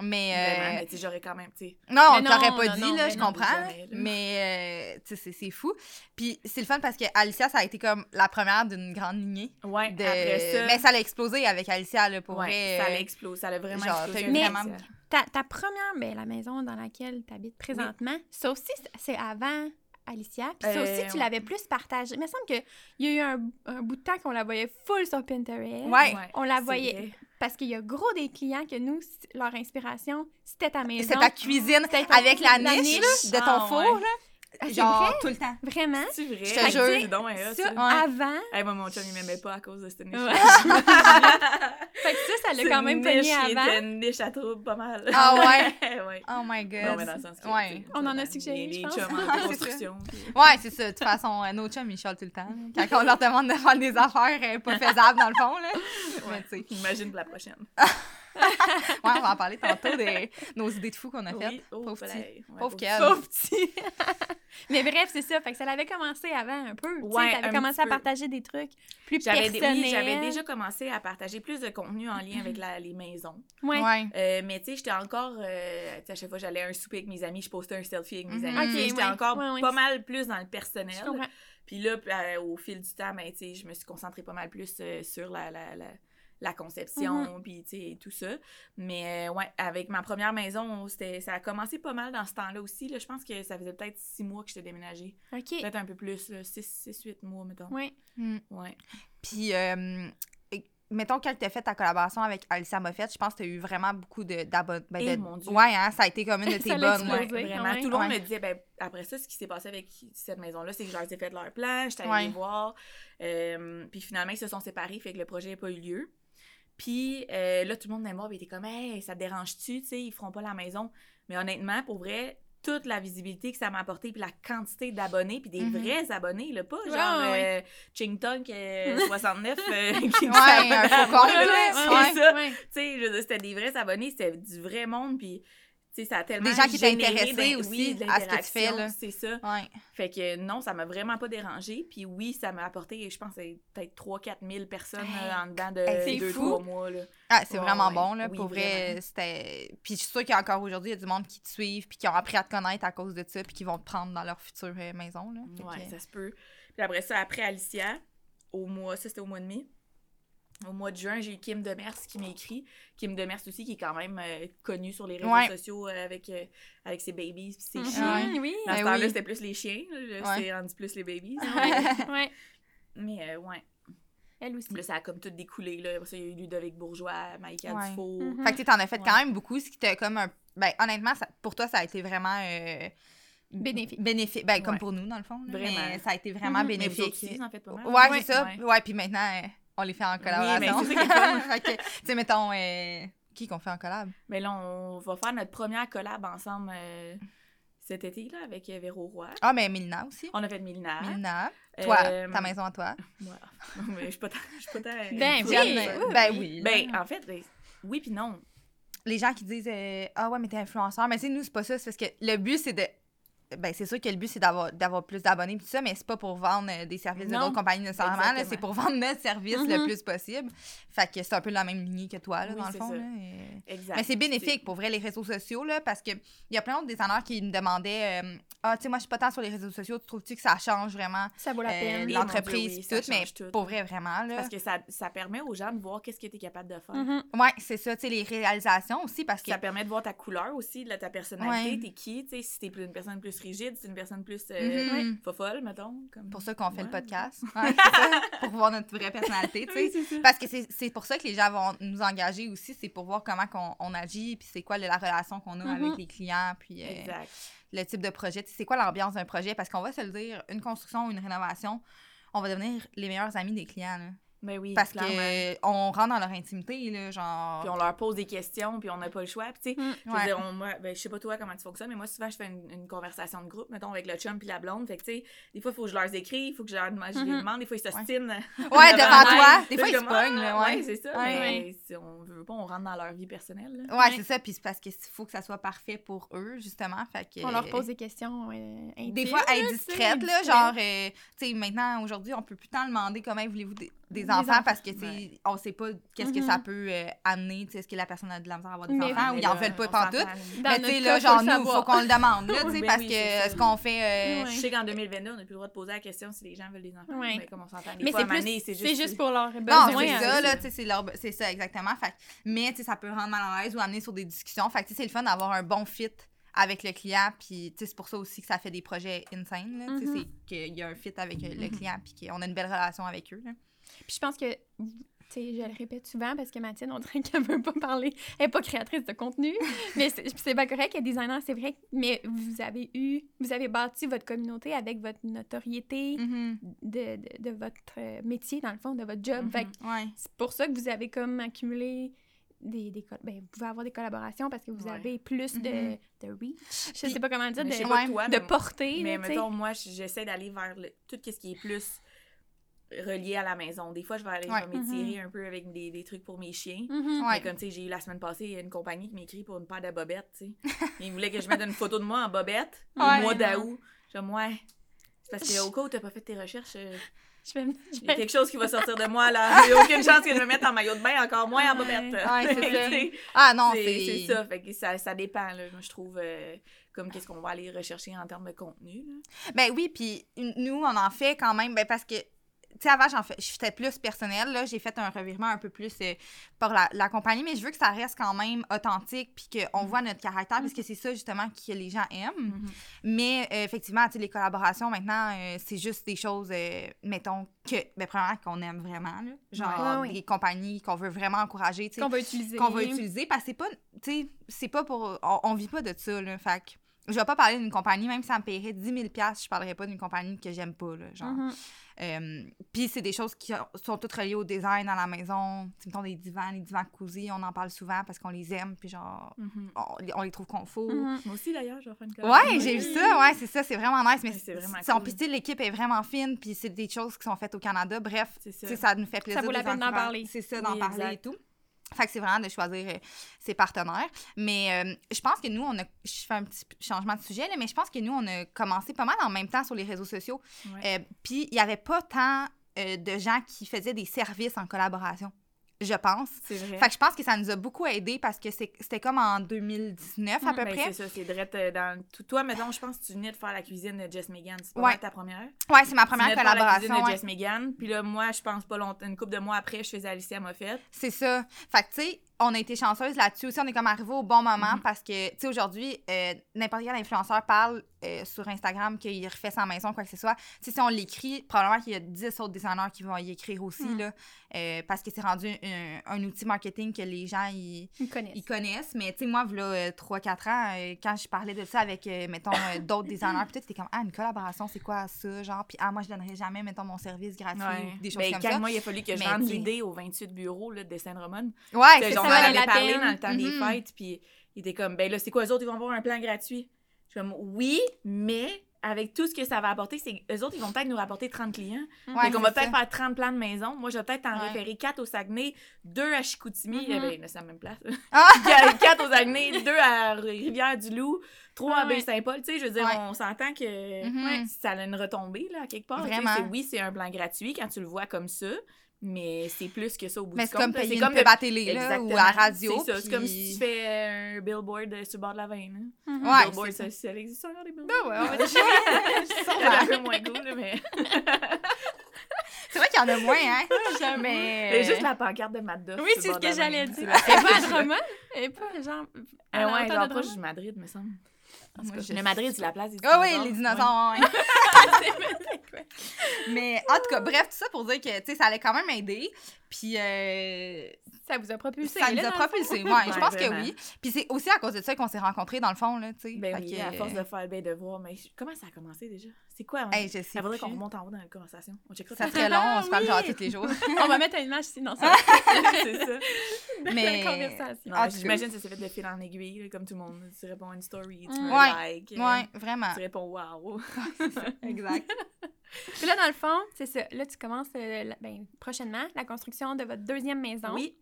Mais. Vraiment, euh, mais tu sais, j'aurais quand même, tu sais... Non, Mais on non, t'aurait pas non, dit, non, là, mais je non, comprends. jamais, là. Mais, euh, tu sais, c'est- c'est fou. Puis c'est le fun parce que Alicia, ça a été comme la première d'une grande lignée. Ouais, De... après ça... Mais ça l'a explosé avec Alicia, là, pour ouais, vrai. ça euh, l'a explosé, ça l'a vraiment genre, explosé. avec vraiment-. Ta, ta première, ben, la maison dans laquelle tu habites présentement, ça aussi, c'est- avant Alicia. Puis ça Euh, aussi, tu ouais. l'avais plus partagé. Il me semble qu'il y a eu un, un bout de temps qu'on la voyait full sur Pinterest. Ouais. On la voyait. Parce qu'il y a gros des clients que nous, leur inspiration, c'était ta maison. C'est ta cuisine avec la la niche, niche. de ton Ah, four, ouais. là. C'est Genre, vrai? tout le temps. Vraiment? C'est vrai. Je te jure. tu sais, dis donc, hein, Ça, ça. Ouais. avant? Hey, moi, mon chum, il m'aimait pas à cause de cette niche. Ouais. fait que ça, ça l'a C'est quand même pogné avant. était une niche à trouble pas mal. Ah ouais? ouais. Oh my god. Non, mais dans le sens que, Ouais. On en a suggéré, les- je les chums en c'est construction. puis- Ouais, c'est ça. De toute façon, euh, nos chums, ils chialent tout le temps. là. Quand on leur demande de faire des affaires euh, pas faisables, dans le fond, là. Mais Ouais. tu sais. Imagine pour la prochaine. Ouais, on va en parler tantôt de nos idées de fous qu'on a faites. Oui, oh, Pauvre petit. Ouais, Pauvre pauvre Kev. Pauvre petit. Mais bref, c'est ça. Fait que ça l'avait commencé avant un peu. Ouais, tu un commencé à partager des trucs plus J'avais personnels. oui, j'avais déjà commencé à partager plus de contenu en lien avec la- les maisons. Ouais. Ouais. Euh, mais tu sais, j'étais encore. euh, à chaque fois j'allais à un souper avec mes amis, je postais un selfie avec mes Mhm. amis. Sais, Ok, j'étais ouais. encore Ouais, ouais. pas mal plus dans le personnel. Puis là, euh, au fil du temps, ben, tu sais, je me suis concentrée pas mal plus euh, sur la, la, la, la conception, puis tu sais, tout ça. Mais euh, ouais, avec ma première maison, ça a commencé pas mal dans ce temps-là aussi. Là, je pense que ça faisait peut-être six mois que j'étais déménagée. OK. Peut-être un peu plus, là, six, six, huit mois, mettons. Ouais. Mm. Ouais. Puis, euh, et- mettons, quand tu as fait ta collaboration avec Alicia Moffett, je pense que tu as eu vraiment beaucoup de- d'abonnés. Ben, Eh, de- mon Dieu. Ouais, hein, ça a été comme une de tes bonnes. Ouais, vraiment. ouais. Tout le monde Ouais. me disait, ben, après ça, ce qui s'est passé avec cette maison-là, c'est que je leur ai fait leur plan, j'étais allée les voir. euh, puis finalement, ils se sont séparés, fait que le projet n'a pas eu lieu. Puis euh, là, tout le monde venait me voir, puis il était comme, hey, ça te dérange-tu, tu sais, ils feront pas la maison. Mais honnêtement, pour vrai, toute la visibilité que ça m'a apporté, puis la quantité d'abonnés, puis des Mhm. vrais abonnés, là, pas genre ouais, euh, Ching euh, 69 euh, qui Ouais, un faux compte, Ouais, ça. Tu sais, c'était des vrais abonnés, c'était du vrai monde, puis sais, ça a tellement Des gens qui d'in- aussi oui, de à ce que tu fais, là. C'est ça. Ouais. Fait que non, ça m'a vraiment pas dérangé. Puis oui, ça m'a apporté, je pense, peut-être 3-4 000 personnes Hey, là, en dedans de hey, c'est 2-3 mois. Là. Ah, c'est Ouais, vraiment ouais. bon, là. Oui, pour vrai, c'était. Puis je suis sûre qu'encore aujourd'hui, il y a du monde qui te suivent, puis qui ont appris à te connaître à cause de ça, puis qui vont te prendre dans leur future euh, maison, là. Fait Ouais, que- ça se peut. Puis après ça, après Alicia, au mois, ça c'était au mois de mai. Au mois de juin, j'ai eu Kim Demers qui m'a écrit. Kim Demers aussi, qui est quand même euh, connue sur les réseaux Ouais. sociaux euh, avec, euh, avec ses babies puis ses Mhm, chiens. Oui. Dans ce Ben temps-là, oui. c'était plus les chiens. Là, Ouais. C'est rendu plus les babies. ouais. Mais euh, ouais. Elle aussi. Là, ça a comme tout découlé. Là. Après ça, il y a eu Ludovic Bourgeois, Maïka Ouais. Dufault. Mhm. Fait que tu t'en as fait Ouais. quand même beaucoup, ce qui t'a comme un. Ben, honnêtement, ça- pour toi, ça a été vraiment. euh, Bénéfique. Bénéfique. Ben, comme Ouais. pour nous, dans le fond. là, Vraiment. Mais ça a été vraiment Mhm. Mais vous bénéfique. aussi, vous en faites pas mal. Ouais, Ouais. c'est ça. Ouais. Ouais, puis maintenant, euh, on les fait en collaboration. mais c'est fait que, tu sais, mettons, euh, qui qu'on fait en collab? Mais là, on va faire notre première collab ensemble euh, cet été là, avec euh, Véro Roy. Ah, mais Milna aussi. On a fait Milna. Milna. Toi, Euh, ta maison à toi. Moi, mais je suis pas tant. Ben oui, oui, ben oui. oui. Ben, en fait, ben, oui puis non. les gens qui disent euh, Ah ouais, mais t'es influenceur. Mais tu sais, nous, c'est pas ça. C'est parce que le but, c'est de. Ben, c'est sûr que le but, c'est d'avoir, d'avoir plus d'abonnés et tout ça, mais c'est pas pour vendre euh, des services de d'autres compagnies nécessairement. C'est pour vendre notre service le Mhm. plus possible. Fait que c'est un peu la même lignée que toi, là, Oui, dans le fond. là, et- Exact. Mais c'est bénéfique pour vrai, les réseaux sociaux, là, parce qu'il y a plein d'autres designers qui me demandaient euh, Ah, tu sais, moi, je suis pas tant sur les réseaux sociaux, tu trouves-tu que ça change vraiment Ça vaut la euh, peine. L'entreprise oui, tout, mais tout. pour vrai, vraiment, là. Parce que ça, ça permet aux gens de voir qu'est-ce que tu es capable de faire. Mhm. Ouais, c'est ça, tu sais, les réalisations aussi, parce que. Ça permet de voir ta couleur aussi, ta personnalité, Ouais. t'es qui, tu sais, si t'es plus une personne plus plus rigide, c'est une personne plus euh, Mhm. fofolle, mettons. Comme... Pour ça qu'on fait le podcast. Ouais, c'est ça, pour voir notre vraie personnalité, tu sais. Oui. Parce que c'est c'est pour ça que les gens vont nous engager aussi, c'est pour voir comment qu'on- on, agit, puis c'est quoi la relation qu'on a Mhm. avec les clients, puis euh, Exact. le type de projet. C'est quoi l'ambiance d'un projet? Parce qu'on va se le dire, une construction ou une rénovation, on va devenir les meilleurs amis des clients. là. Ben oui, Parce qu'on rentre dans leur intimité, là, genre... Puis on leur pose des questions, puis on n'a pas le choix. Puis tu sais, Mm. je Ouais. on- moi, ben, je sais pas toi comment tu fonctionnes, mais moi, souvent, je fais une, une conversation de groupe, mettons, avec le chum puis la blonde. Fait que, tu sais, des fois, il faut que je leur écris, il faut que je leur demande, je les Mhm. demande, des fois, ils s'ostinent. Ouais, devant toi. Des fois, ils se comme, pognent, là, ah, ouais. c'est ça. Ouais. Mais si on veut pas, on rentre dans leur vie personnelle. là. Ouais, Ouais. c'est ça. Puis c'est parce qu'il faut que ça soit parfait pour eux, justement. Fait que... On leur pose des questions euh, intimes. Des fois indiscrètes, là, genre, euh, tu sais, maintenant, aujourd'hui, on peut plus tant demander comment voulez-vous des, enfants, enfants. parce que, Ouais. on sait pas qu'est-ce que ça peut euh, amener, tu sais, est-ce que la personne a de la misère à avoir des Mais- enfants ou ils en veulent pas pantoute. Mais tu sais, là, genre, nous, il faut qu'on le demande, là, tu sais, Oui, parce oui, que est-ce qu'on fait... euh. Je sais qu'en 2022, on n'a plus le droit de poser la question si les gens veulent des enfants. Mais comme on s'entend, Mais c'est c'est juste, pour leurs Non, besoins. c'est à ça, là, tu sais, c'est leur- c'est ça, exactement. Fait, mais, tu sais, ça peut rendre mal à l'aise ou amener sur des discussions. Fait que, tu sais, c'est le fun d'avoir un bon fit avec le client, puis, c'est pour ça aussi que ça fait des projets insane, là, tu sais, Mhm. c'est qu'il y a un fit avec euh, le Mhm. client, puis qu'on a une belle relation avec eux, là. Puis je pense que, tu sais, je le répète souvent parce que Mathilde, on dirait qu'elle veut pas parler. Elle est pas créatrice de contenu, mais c'est pas correct. Elle est designer, c'est vrai. Mais vous avez eu, vous avez bâti votre communauté avec votre notoriété Mhm. de, de, de votre métier, dans le fond, de votre job. Fait que Ouais. c'est pour ça que vous avez comme accumulé des, des ben, vous pouvez avoir des collaborations parce que vous Ouais. avez plus de, Mhm. de reach. Je Puis- sais pas comment dire, Mais de, ouais, toi, de mais- portée. Mais sais. mettons, moi, j'essaie d'aller vers le- tout ce qui est plus relié à la maison. Des fois, je vais aller Ouais. m'étirer un peu avec des, des trucs pour mes chiens. Mhm. Ouais. Mais comme, tu sais, j'ai eu la semaine passée une compagnie qui m'écrit pour une paire de bobettes, tu sais. Ils voulaient que je mette une photo de moi en bobette Ouais. au mois d'août. Je dis, ouais. C'est parce qu'au cas où t'as pas fait tes recherches, euh, Je vais, me- il y a quelque chose qui va sortir de moi, là. Il n'y a aucune chance que je me mette en maillot de bain, encore moins en bobette. Ouais, Ah non, c'est ça, fait que ça, ça dépend, là, je trouve, euh, comme qu'est-ce qu'on va aller rechercher en termes de contenu, là. Ben oui, puis nous, on en fait quand même, ben parce que, tu sais, avant, j'en fais, j'étais plus personnel, là, j'ai fait un revirement un peu plus euh, par la, la compagnie, mais je veux que ça reste quand même authentique, puis qu'on voit notre caractère, parce que c'est ça, justement, que les gens aiment. Mais euh, effectivement, tu sais, les collaborations, maintenant, euh, c'est juste des choses, euh, mettons, que, ben, premièrement, qu'on aime vraiment, là. Genre, Ouais, ouais. des compagnies qu'on veut vraiment encourager, tu sais qu'on va utiliser. qu'on va utiliser parce que c'est pas tu sais c'est pas pour on, on vit pas de ça là fait je vais pas parler d'une compagnie même si ça me paierait 10 000 je parlerais pas d'une compagnie que j'aime pas là genre Mhm. Euh, puis c'est des choses qui sont toutes reliées au design dans la maison Tu mettons des divans les divans cosy on en parle souvent parce qu'on les aime puis genre on, on les trouve confort Mhm. Moi aussi, d'ailleurs, je vais faire une Ouais, j'ai vu ça, ouais, c'est ça, c'est vraiment nice. Mais c'est vraiment cool. l'équipe est vraiment fine, puis c'est des choses qui sont faites au Canada. Bref, ça. sais, ça nous fait plaisir. vaut la peine d'en parler. C'est ça, d'en Oui, parler exact. et tout. Fait que c'est vraiment de choisir euh, ses partenaires. Mais euh, je pense que nous, on a. Je fais un petit changement de sujet, là, mais je pense que nous, on a commencé pas mal en même temps sur les réseaux sociaux. Euh, puis il n'y avait pas tant de gens qui faisaient des services en collaboration, je pense. C'est vrai. Fait que je pense que ça nous a beaucoup aidé parce que c'est- c'était comme en 2019 à peu Ben, près. c'est ça, c'est direct euh, dans tout. Toi, mettons, je pense que tu venais de faire la cuisine de Jess Megan. C'est pas Ouais. ta première? Ouais, c'est ma Tu première venais de faire la cuisine collaboration. de. Jess Megan. Puis là, moi, je pense pas longtemps, une couple de mois après, je faisais Alicia Moffett. C'est ça. Fait que, tu sais, on a été chanceuse là-dessus aussi. On est comme arrivé au bon moment Mhm. parce que, tu sais, aujourd'hui, euh, n'importe quel influenceur parle euh, sur Instagram qu'il refait sa maison, quoi que ce soit. Si on l'écrit, probablement qu'il y a 10 autres designers qui vont y écrire aussi, Mhm. là, euh, parce que c'est rendu un, un outil marketing que les gens, ils, Ils connaissent. ils connaissent. Mais, tu sais, moi, là, 3-4 ans, euh, quand je parlais de ça avec, euh, mettons, euh, d'autres designers, peut-être c'était comme, ah, une collaboration, c'est quoi ça, genre, puis, ah, moi, je donnerais jamais, mettons, mon service gratuit ou des choses Ben, comme quand ça. moi, il a fallu que je sais- l'idée aux 28 bureaux là, de Saint-Romuald. Ouais, Que c'est ça. on en avait parlé dans le temps des Mhm. fêtes, puis il était comme, ben là, c'est quoi, eux autres, ils vont avoir un plan gratuit? Comme, oui, mais avec tout ce que ça va apporter, c'est eux autres, ils vont peut-être nous rapporter 30 clients. Ouais, donc, on va peut-être faire 30 plans de maison. Moi, je vais peut-être en Ouais. référer 4 au Saguenay, 2 à Chicoutimi, Mhm. eh ben, c'est la même place. Ah! 4 au Saguenay, 2 à Rivière-du-Loup, 3 à Ouais. Baie-Saint-Paul. Tu sais, je veux dire, Ouais. on s'entend que Mhm. ouais, ça a une retombée, là, quelque part. Vraiment. c'est- Oui, c'est un plan gratuit quand tu le vois comme ça, mais c'est plus que ça au bout Mais du c'est compte. comme C'est une comme pub de- à télé là, ou Exactement. à la radio. C'est ça. C'est comme puis- si tu fais un billboard euh, sur le bord de la veine. hein. Mhm. Ouais, billboard, c'est ça, ça existe encore des billboards? Ben ouais, on va dire- C'est un peu moins cool, là, mais. C'est vrai qu'il y en a moins, hein? J'avoue. Mais. C'est juste la pancarte de Madoff. Oui, sur c'est ce que la j'allais dire. Est pas à Drummond? Elle est pas genre. la ouais, genre de proche du Madrid, me semble. Moi, Le Madrid, c'est la place des Ah oui, dinosaures. les dinosaures. Mais en tout cas, bref, tout ça pour dire que, ça allait quand même aider. Puis, euh, Ça vous a propulsé. ça nous a propulsé. Ouais, je Ouais, pense vraiment. que oui. Puis c'est aussi à cause de ça qu'on s'est rencontrés, dans le fond, là, tu sais. Ben oui, que- à force de faire ben de voir. Mais je- comment ça a commencé déjà? C'est quoi? hein? Hey, je sais ça faudrait qu'on remonte en haut dans la conversation. On checkera Ça ça. serait long, on se parle Oui. genre tous les jours. On va mettre une image sinon ça c'est ça. Mais- conversation. J'imagine que ça s'est fait de fil en aiguille, là, comme tout le monde. Tu réponds à une story, tu Mm. me Ouais. like. euh, Ouais, vraiment. Tu réponds wow. Exact. Puis là, dans le fond, c'est ça. Là, tu commences euh, ben, prochainement la construction de votre deuxième maison. Oui,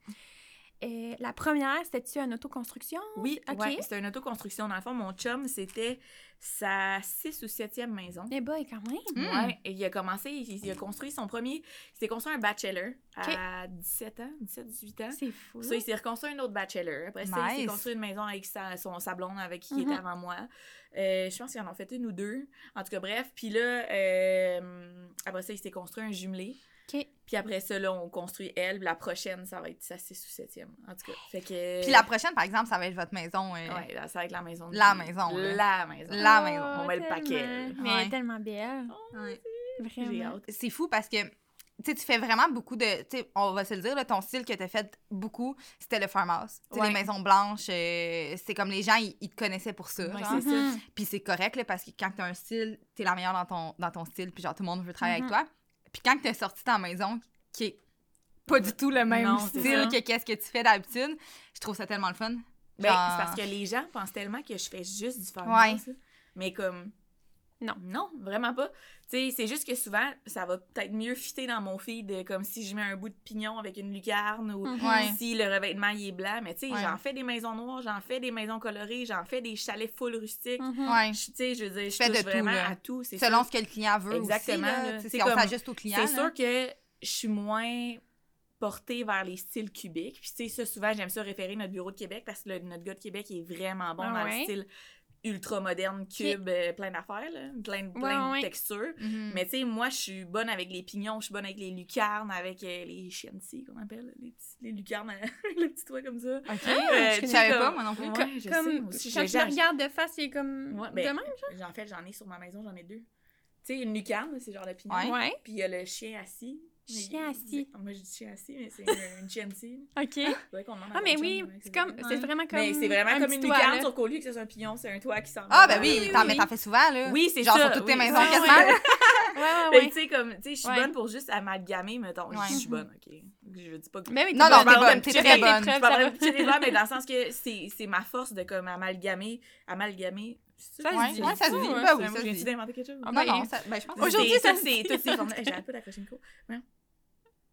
Euh, la première, c'était-tu une autoconstruction? oui, OK. ouais, c'était une autoconstruction. Dans le fond, mon chum, c'était sa 6 ou 7e maison. Eh ben, quand même. Mm. Ouais, et il a commencé, il, il a construit son premier, il s'est construit un bachelor à 17 ans, 17, 18 ans. C'est fou. Ça, il s'est reconstruit un autre bachelor. Après ça, il s'est construit une maison avec sa, son, sa blonde avec qui il était avant moi. Euh, je pense qu'ils en ont fait une ou deux. En tout cas, bref. Puis là, euh, après ça, il s'est construit un jumelé. OK. Puis après ça, là, on construit elle. Puis la prochaine, ça va être sa 6 ou 7e. En tout cas, fait que... Puis la prochaine, par exemple, ça va être votre maison. euh, Ouais, là, ça va être la maison. de- La maison, là. La maison. La Oh, maison. On met le paquet. Mais Ouais. elle est tellement belle. ouais. J'ai Vraiment. hâte. C'est fou parce que tu tu fais vraiment beaucoup de. Tu on va se le dire, là, ton style que tu as fait beaucoup, c'était le farmhouse. Tu sais, Ouais. Les maisons blanches, euh, c'est comme les gens, ils, ils te connaissaient pour ça. Ouais, genre. c'est ça. Mhm. Puis c'est correct, là, parce que quand t'as un style, t'es la meilleure dans ton, dans ton style, puis genre, tout le monde veut travailler avec toi. Puis quand t'as sorti ta maison, qui est pas du tout le même Non, style que qu'est-ce que tu fais d'habitude, je trouve ça tellement le fun. Ben, c'est parce que les gens pensent tellement que je fais juste du farmhouse. là. Mais comme. Non. Non, vraiment pas. Tu sais, c'est juste que souvent, ça va peut-être mieux fitter dans mon feed, euh, comme si je mets un bout de pignon avec une lucarne ou Mhm. Si le revêtement il est blanc. Mais tu sais, Ouais. j'en fais des maisons noires, j'en fais des maisons colorées, j'en fais des chalets full rustiques. Mhm. Ouais. Tu sais, je veux dire, je fais touche de tout, vraiment là. à tout. c'est Selon sûr. ce que le client veut Exactement, aussi. là. Là. Tu sais, C'est si on comme- s'ajuste au client. C'est sûr que je suis moins portée vers les styles cubiques. Puis, tu sais, ça, souvent, j'aime ça référer notre bureau de Québec parce que le- notre gars de Québec est vraiment bon Ah dans ouais? le style ultra moderne, cube, euh, plein d'affaires, là, plein, de- plein Ouais, ouais. de textures. Mhm. Mais, tu sais, moi, je suis bonne avec les pignons, je suis bonne avec les lucarnes, avec euh, les chientis, qu'on appelle, les, petits- les lucarnes, avec le petit toit comme ça. OK. Euh, je savais comme- pas, moi non plus. Ouais, Co- je sais, comme moi aussi, quand le j'ai- regardes de face, il est comme Ouais, de ben, même. J'en fait, j'en ai sur ma maison, j'en ai deux. Tu sais, une lucarne, c'est genre le pignon. Puis il y a le chien assis. Chien assis. Moi, je dis chien assis, mais c'est une, chienty. OK. Ah, mais oui, c'est comme, c'est vraiment comme. Mais c'est vraiment comme une lucarne, sauf qu'au lieu que c'est un pignon, c'est un toit qui s'en va. Ah, ben oui, mais t'en fais souvent, là. Oui, c'est Genre sur toutes tes maisons, ouais, quasiment. ouais. Ouais, ouais, Mais ouais. tu sais, comme, tu sais, je suis bonne pour juste amalgamer, mettons. Je suis bonne, OK. Je dis pas que... Ben oui, Non, t'es non, bonne. t'es Je parle bonne, de t'es très bonne. Je parle de mais dans le sens que c'est c'est ma force de, comme, amalgamer, amalgamer... c'est Ça se Ouais, dit. ouais, ça se Ça, dit. ouais, Ben oui, ça se J'ai-tu dit. d'inventer quelque chose? Ah, Non, ben, non, ça, ben, je pense que Aujourd'hui, C'est- ça toutes se ces- dit. toutes ces formes- J'arrête pas d'accrocher une coupe.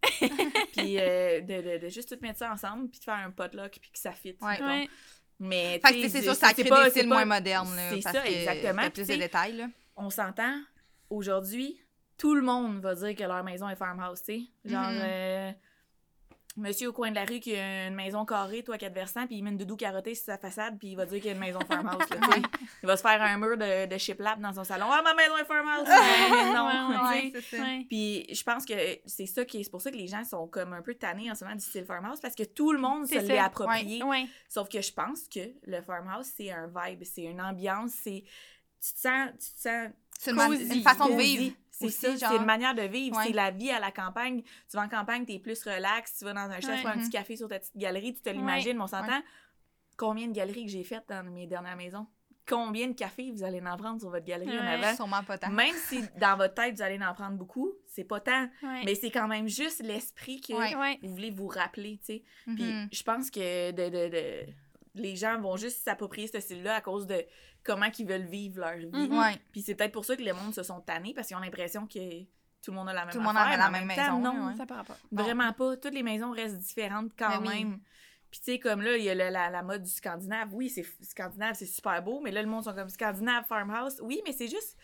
Puis euh, de, de, de juste tout mettre ça ensemble, puis de faire un potluck, puis que ça fit. Ouais. Ouais. Mais Fait que c'est sûr, c'est ça crée pas- des c'est styles pas- moins modernes. C'est ça, que exactement. plus de détails, là. On s'entend, aujourd'hui, tout le monde va dire que leur maison est farmhouse, tu sais. Genre, Mhm. euh, monsieur au coin de la rue qui a une maison carrée, toi, quatre versants, puis il met une doudou carottée sur sa façade, puis il va dire qu'il y a une maison farmhouse, là. Il va se faire un mur de, de shiplap dans son salon. Ah, ma maison est farmhouse! Mais non, Ouais, tu sais. Puis je pense que c'est ça qui est, c'est pour ça que les gens sont comme un peu tannés en ce moment du style farmhouse parce que tout le monde se l'est approprié. Ouais. Sauf que je pense que le farmhouse c'est un vibe, c'est une ambiance, c'est tu te sens tu te sens C'est une, façon de vivre. C'est ça, genre. c'est une manière de vivre, Ouais. c'est la vie à la campagne. Tu vas en campagne, t'es plus relax, tu vas dans un Ouais. tu prends un petit Mhm. café sur ta petite galerie, tu te l'imagines, mais on s'entend? Combien de galeries que j'ai faites dans mes dernières maisons? Combien de cafés vous allez en prendre sur votre galerie en avant? Sûrement pas tant. Même si dans votre tête, vous allez en prendre beaucoup, c'est pas tant. Mais c'est quand même juste l'esprit que vous voulez vous rappeler, tu sais. Puis Mhm. je pense que de, de, de- les gens vont juste s'approprier ce style-là à cause de comment ils veulent vivre leur vie. Mhm. Ouais. Puis c'est peut-être pour ça que le monde se sont tannés parce qu'ils ont l'impression que tout le monde a la même Tout le monde a la même même maison, non, ouais. Ça par rapport. Non. vraiment pas. Toutes les maisons restent différentes quand Ben oui. même. Puis tu sais, comme là, il y a le- la, la mode du Scandinave. Oui, c'est Scandinave, c'est super beau, mais là, le monde sont comme Scandinave, farmhouse. Oui, mais c'est juste...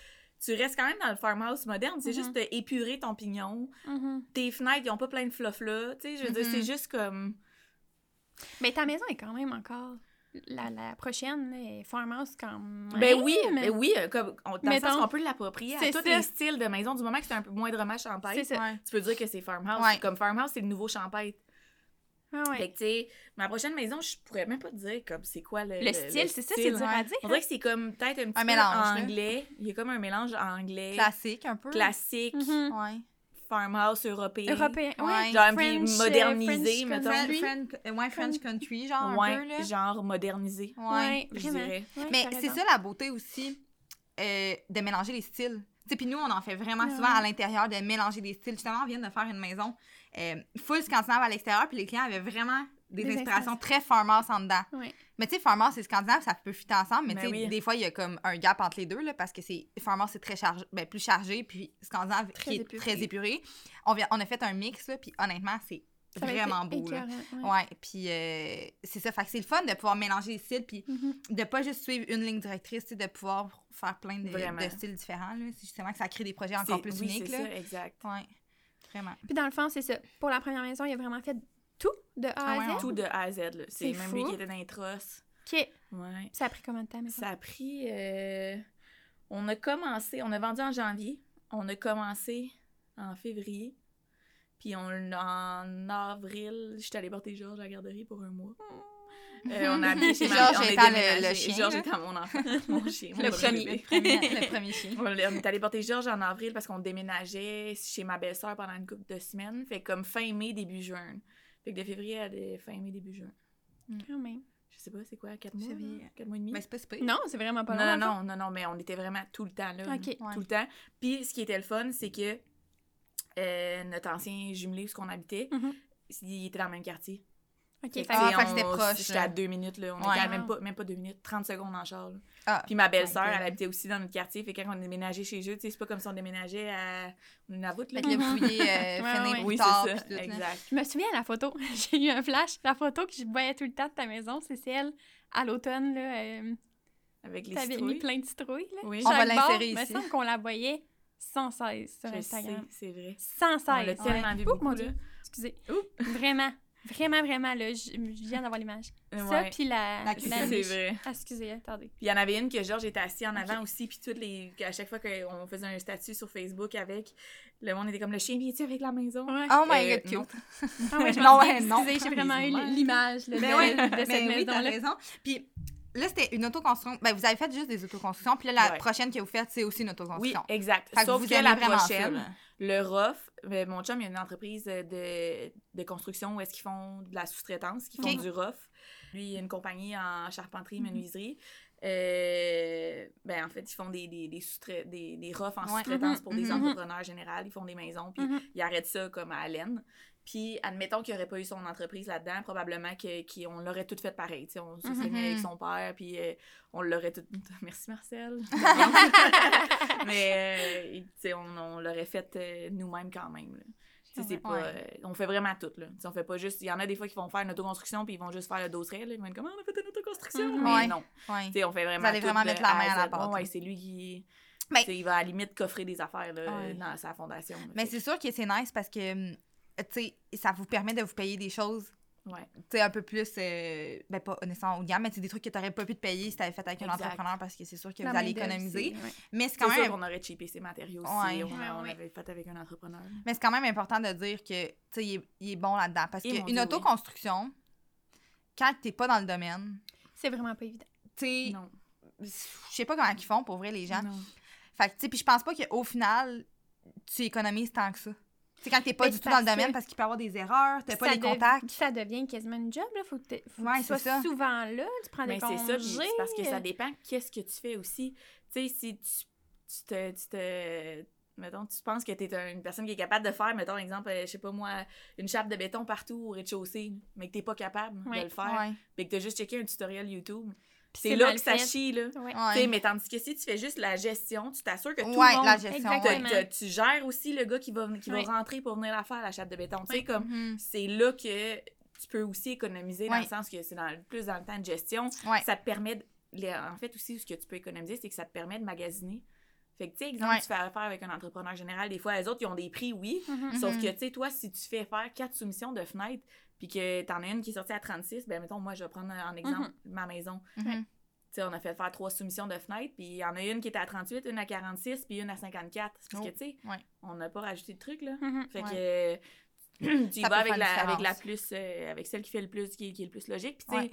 Tu restes quand même dans le farmhouse moderne. C'est Mhm. juste épurer ton pignon. Mhm. Tes fenêtres, ils ont pas plein de fluff là. Tu sais, je veux dire, Mhm. c'est juste comme... Mais ta maison est quand même encore. La, la prochaine est farmhouse quand même. Ben oui, ben oui, euh, comme, on, dans le sens qu'on peut l'approprier à c'est tous les styles de maison. Du moment que c'est un peu moindrement champêtre. Ouais. tu peux dire que c'est farmhouse. Ouais. Comme farmhouse, c'est le nouveau champêtre. Ah ouais. Fait que, tu sais, ma prochaine maison, je pourrais même pas te dire comme c'est quoi le, Le style, c'est ça, c'est dur à dire. On dirait que c'est comme peut-être un petit peu mélange, là. anglais. Il y a comme un mélange anglais, Classique, un peu. classique, Mhm. Ouais. Farmhouse européen. Européen, ouais. Genre, French, euh, modernisé, French mettons. French, country. French- ouais, French country, genre, un Ouais, peu, là. genre modernisé. Ouais. Ouais, je vraiment. dirais. Ouais, Mais c'est ça la beauté aussi, euh, de mélanger les styles. Tu sais, puis nous, on en fait vraiment Ouais. souvent à l'intérieur, de mélanger les styles. Justement, on vient de faire une maison euh, full scandinave à l'extérieur, puis les clients avaient vraiment des, Des inspirations très farmers en dedans. Mais tu sais, farmers et scandinave, ça peut fitter ensemble, mais Ben tu sais, oui. des fois, il y a comme un gap entre les deux, là, parce que c'est farmers, c'est très chargé, ben, plus chargé, puis scandinave, Très qui est épuré. très épuré. On, vient, on a fait un mix, là, puis honnêtement, c'est vraiment beau, écœurant, ouais. Ouais, puis euh, c'est ça. Fait que c'est le fun de pouvoir mélanger les styles, puis Mhm. de pas juste suivre une ligne directrice, tu sais, de pouvoir faire plein de, styles différents. là. C'est justement que ça crée des projets encore plus oui, uniques. c'est Là. ça, exact. Ouais, vraiment. Puis dans le fond, c'est ça. Pour la première maison, il a vraiment fait de A Ah à ouais. Z? Tout de A à Z. C'est même fou. lui qui était dans les trosses. OK. Ouais. Ça a pris combien de temps? Ça a pris. euh, On a commencé, on a vendu en janvier. On a commencé en février. Puis on, en avril, j'étais allée porter Georges à la garderie pour un mois. Euh, on a habité chez ma Georges étant le- le chien, Georges étant mon enfant. mon chien. mon Le premier. Le premier, le premier chien. On est on est allé porter Georges en avril parce qu'on déménageait chez ma belle-sœur pendant une couple de semaines. Fait comme fin mai, début juin. Fait que de février à fin mai, début juin. Quand même. Je sais pas, c'est quoi, 4 mois? Mois et demi? Ben, c'est pas super. Non, c'est vraiment pas long. non, non, non, non, non, mais on était vraiment tout le temps là. Ouais. Tout le temps. Puis ce qui était le fun, c'est que euh, notre ancien jumelé, où ce qu'on habitait, Mhm. il était dans le même quartier. OK. Fait que, Ah, on- c'était proche, J'étais à deux minutes, là. On Ouais. était à même pas, même pas deux minutes, 30 secondes en char. Ah, Puis ma belle-sœur, elle habitait aussi dans notre quartier. Fait que quand on déménageait chez eux, c'est pas comme si on déménageait à Nunavut, là. Fait que le fouiller, euh, Ouais, ouais. Oui, tard, c'est ça. là. exact. Je me souviens de la photo. J'ai eu un flash. La photo que je voyais tout le temps de ta maison, c'est celle à l'automne. là. Euh, Avec les T'avais mis plein de citrouilles. Là. Oui. On va Chaque l'insérer Il me ici. semble qu'on la voyait sans cesse sur Je Instagram. sais, c'est vrai. Sans On cesse. l'a tellement vu Ouh, beaucoup, mon là. Dieu. Excusez. Vraiment. Vraiment, vraiment, là. Je, je viens d'avoir l'image. Ça, Ouais. puis la, La cuisine. C'est vrai. Ah, excusez, attendez. Puis il y en avait une que Georges était assis en avant aussi, puis toutes les à chaque fois qu'on faisait un statut sur Facebook avec le monde était comme le chien vient-tu avec la maison? Ouais. Oh my Euh, god, non. cute. Ah ouais, je Non, ouais, non. Excusez, j'ai vraiment eu l'image de, Ben ouais, de cette oui, t'as maison-là. raison. Puis là, c'était une autoconstruction. Ben, vous avez fait juste des autoconstructions. Puis là, la Ouais. prochaine que vous faites, c'est aussi une Oui, autoconstruction. exact. Fait que Sauf vous que la ça, prochaine, le ROF, ben, mon chum, il y a une entreprise de, de construction où est-ce qu'ils font de la sous-traitance, qui font du ROF. Lui, il y a une compagnie en charpenterie, Mhm. menuiserie. Euh, ben, en fait, ils font des, des, des, des, en Ouais. sous-traitance Mhm, pour des mhm. entrepreneurs généraux. Ils font des maisons, puis ils arrêtent ça comme à Allen. Puis, admettons qu'il n'y aurait pas eu son entreprise là-dedans, probablement qu'on l'aurait tout fait pareil. on se serait mis Mhm. avec son père, puis euh, on l'aurait tout. Merci, Marcel. Mais, euh, on, on l'aurait fait euh, nous-mêmes quand même. là. Pas, Ouais. euh, on fait vraiment tout. Là. On fait pas juste. Il y en a des fois qui vont faire une autoconstruction, puis ils vont juste faire le dossier. Là. Ils vont être comme, Ah, on a fait une autoconstruction. Mhm. Mais Ouais. non. On fait vraiment. Vous allez vraiment mettre la main à la ouais, là. c'est lui qui. Mais- il va à la limite coffrer des affaires là, dans sa fondation. Mais c'est sûr que c'est nice parce que, hum, tu sais, ça vous permet de vous payer des choses, Ouais. tu sais, un peu plus, euh, ben pas honnêtement haut de gamme, mais c'est des trucs que t'aurais pas pu te payer si t'avais fait avec un entrepreneur parce que c'est sûr que La vous allez économiser. ouais. Mais c'est quand sûr même qu'on aurait cheapé ses matériaux aussi. Ouais. On, Ouais, on avait fait avec un entrepreneur. Mais c'est quand même important de dire que, tu sais, il, est- il est bon là-dedans. Parce Eh, qu'une oui. autoconstruction, quand t'es pas dans le domaine, C'est vraiment pas évident. tu sais, Non. je sais pas comment ils font pour vrai les gens. Non. Fait que, tu sais, puis je pense pas qu'au final, tu économises tant que ça. Tu sais, quand t'es pas Mais du c'est tout dans le domaine parce qu'il peut y avoir des erreurs, t'as pas Ça les dev- contacts. Ça devient quasiment une job, là. Faut que, faut que tu sois c'est ça. souvent là, tu prends Mais des c'est congés. ça, c'est parce que ça dépend qu'est-ce que tu fais aussi. Tu sais, si tu, tu te, tu te- Mettons, tu penses que tu es une personne qui est capable de faire, mettons, exemple, euh, je sais pas moi, une chape de béton partout au rez-de-chaussée, mais que t'es pas capable Ouais. de le faire, Ouais. puis que t'as juste checké un tutoriel YouTube. C'est là que ça fait. chie, là. Ouais. Ouais. Tu sais, mais tandis que si tu fais juste la gestion, tu t'assures que tout Ouais, le monde... la gestion. Tu gères aussi le gars qui va, qui Ouais. va rentrer pour venir la faire, la chape de béton. Tu sais, comme, Mhm. c'est là que tu peux aussi économiser dans le sens que c'est dans, plus dans le temps de gestion. Ouais. Ça te permet, de- en fait aussi, ce que tu peux économiser, c'est que ça te permet de magasiner. Fait que, tu sais, exemple, Ouais. tu fais affaire avec un entrepreneur général, des fois, les autres, ils ont des prix, oui. Mhm. Sauf Mhm. que, tu sais, toi, si tu fais faire quatre soumissions de fenêtres, puis que t'en as une qui est sortie à 36, ben, mettons, moi, je vais prendre en exemple ma maison. Mhm. Tu sais, on a fait faire trois soumissions de fenêtres, puis il y en a une qui était à 38, une à 46, puis une à 54. C'est parce Oh, que, tu sais, ouais. on n'a pas rajouté de trucs, là. Mhm. Fait Ouais. que, tu y vas avec la, avec la plus, euh, avec celle qui fait le plus, qui, est- qui est le plus logique. Puis, tu sais, Ouais.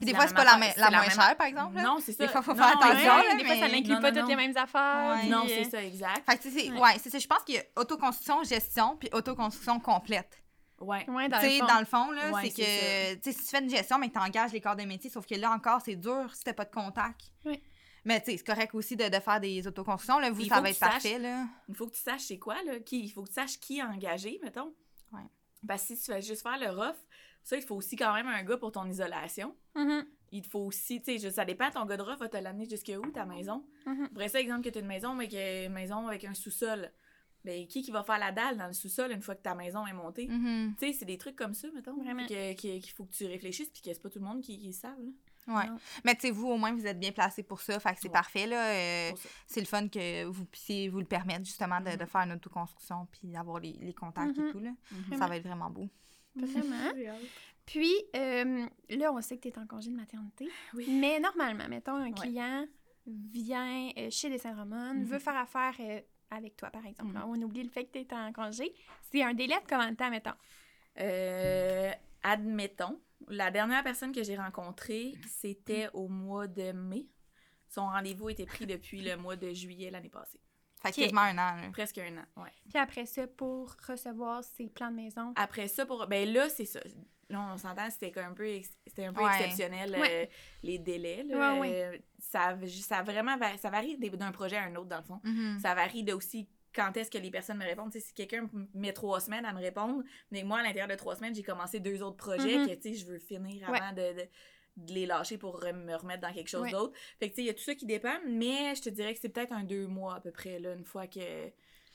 Puis des fois, c'est pas la, moins même- chère, par exemple. là. Non, c'est ça. Des fois, faut Non, faire attention. ouais, là, des fois, ça mais- n'inclut pas non, toutes les mêmes affaires. Ouais. puis, Non, c'est ça, exact. Fait que, c'est- Ouais. ouais, c'est ça. Je pense qu'il y a autoconstruction, gestion, puis autoconstruction complète. Ouais. Ouais, dans Tu le sais, fond. dans le fond, là, c'est que, si tu fais une gestion, mais que tu engages les corps de métier, sauf que là encore, c'est dur si t'as pas de contact. Oui. Mais tu sais, c'est correct aussi de, de faire des autoconstructions. Là, vous, Il ça faut va que être tu saches- parfait, là. Il faut que tu saches c'est quoi, là. Qui, il faut que tu saches qui engager, mettons. Ouais. Parce que si tu fais juste faire le rough, ça, il faut aussi quand même un gars pour ton isolation. Mhm, Il te faut aussi, tu sais, ça dépend, ton gars de va te l'amener jusque où, ta maison? mhm. Après ça, exemple que tu as une maison, mais que- une maison avec un sous-sol. Ben, qui qui va faire la dalle dans le sous-sol une fois que ta maison est montée? Mhm. Tu sais, c'est des trucs comme ça, mettons. Vraiment. Qu'il faut que tu réfléchisses, puis que c'est pas tout le monde qui, qui le savent. là. Ouais. Non. Mais tu sais, vous, au moins, vous êtes bien placé pour ça. Fait que c'est Ouais. parfait, là. Euh, c'est le fun que vous puissiez vous le permettre, justement, de, de faire une autoconstruction puis d'avoir les, les contacts et tout, là. Ça va être vraiment beau. Vraiment? Puis, euh, là, on sait que tu es en congé de maternité. Oui. Mais normalement, mettons, un Ouais. client vient euh, chez des Saint-Romain, Mhm. veut faire affaire euh, avec toi, par exemple. Mhm. On oublie le fait que tu es en congé. C'est un délai de combien de temps, mettons? Euh, admettons, la dernière personne que j'ai rencontrée, c'était au mois de mai. Son rendez-vous était pris depuis le mois de juillet l'année passée. Fait quasiment un an, là. Presque un an, ouais. Puis après ça, pour recevoir ses plans de maison? Après ça, pour ben là, c'est ça. Là, on s'entend, c'était comme un peu, ex- c'était un peu Ouais. exceptionnel, Ouais. euh, les délais. Là, Ouais, ouais. Euh, ça, ça, vraiment, va- ça varie d'un projet à un autre, dans le fond. Mhm. Ça varie de aussi quand est-ce que les personnes me répondent. Si quelqu'un met trois semaines à me répondre, mais moi, à l'intérieur de trois semaines, j'ai commencé deux autres projets Mhm. que, tu sais, je veux finir Ouais. avant de, de- de les lâcher pour re- me remettre dans quelque chose Ouais. d'autre. Fait que, tu sais, il y a tout ça qui dépend, mais je te dirais que c'est peut-être un deux mois à peu près, là, une fois que...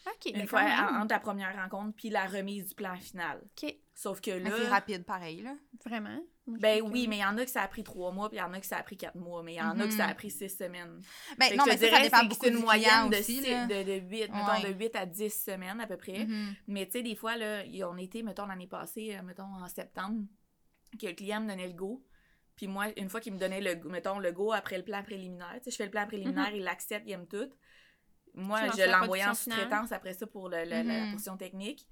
OK, Une mais fois quand même. en- entre la première rencontre puis la remise du plan final. OK, Sauf que là... c'est rapide, pareil, là. vraiment? Ben oui, que- mais il y en a que ça a pris trois mois, puis il y en a que ça a pris quatre mois, mais il y en a que ça a pris six semaines. Ben, Fait que non, mais ça, dépend beaucoup c'est une moyenne de, aussi, six- là. de, de 8, Ouais. mettons, de 8 à 10 semaines à peu près. Mhm. Mais tu sais, des fois, là, on était, mettons, l'année passée, euh, mettons, en septembre, que le client me donnait le go. Puis moi, une fois qu'il me donnait le go, mettons, le go après le plan préliminaire, tu sais, je fais le plan préliminaire, il l'accepte, il aime tout. Moi, je l'envoyais en sous-traitance après ça pour le- le- la Mhm. portion technique.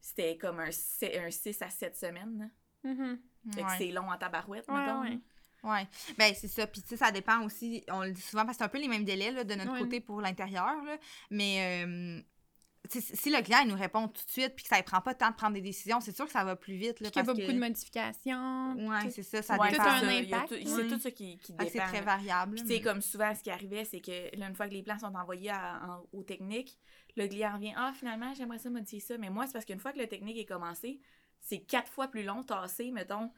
C'était comme un, un 6 à 7 semaines. Mhm. Fait que Ouais. c'est long en tabarouette, Ouais, mettons. ouais. Ouais. Ben, c'est ça. Puis, tu sais, ça dépend aussi. On le dit souvent parce que c'est un peu les mêmes délais là, de notre Ouais. côté pour l'intérieur. là. Mais, euh, si le client il nous répond tout de suite puis que ça ne prend pas de temps de prendre des décisions, c'est sûr que ça va plus vite. Là, Puis qu'il n'y a parce pas beaucoup de modifications. Ouais, tout. c'est ça. Ça Ouais, dépend. Tout c'est un y impact, tout-. C'est tout ça qui, qui que dépend. c'est très variable. Puis, tu sais, mais- comme souvent, ce qui arrivait, c'est que là, une fois que les plans sont envoyés à- en- au technique, le client revient Ah, finalement, j'aimerais ça modifier ça. Mais moi, c'est parce qu'une fois que le technique est commencé, c'est quatre fois plus long tasser, mettons,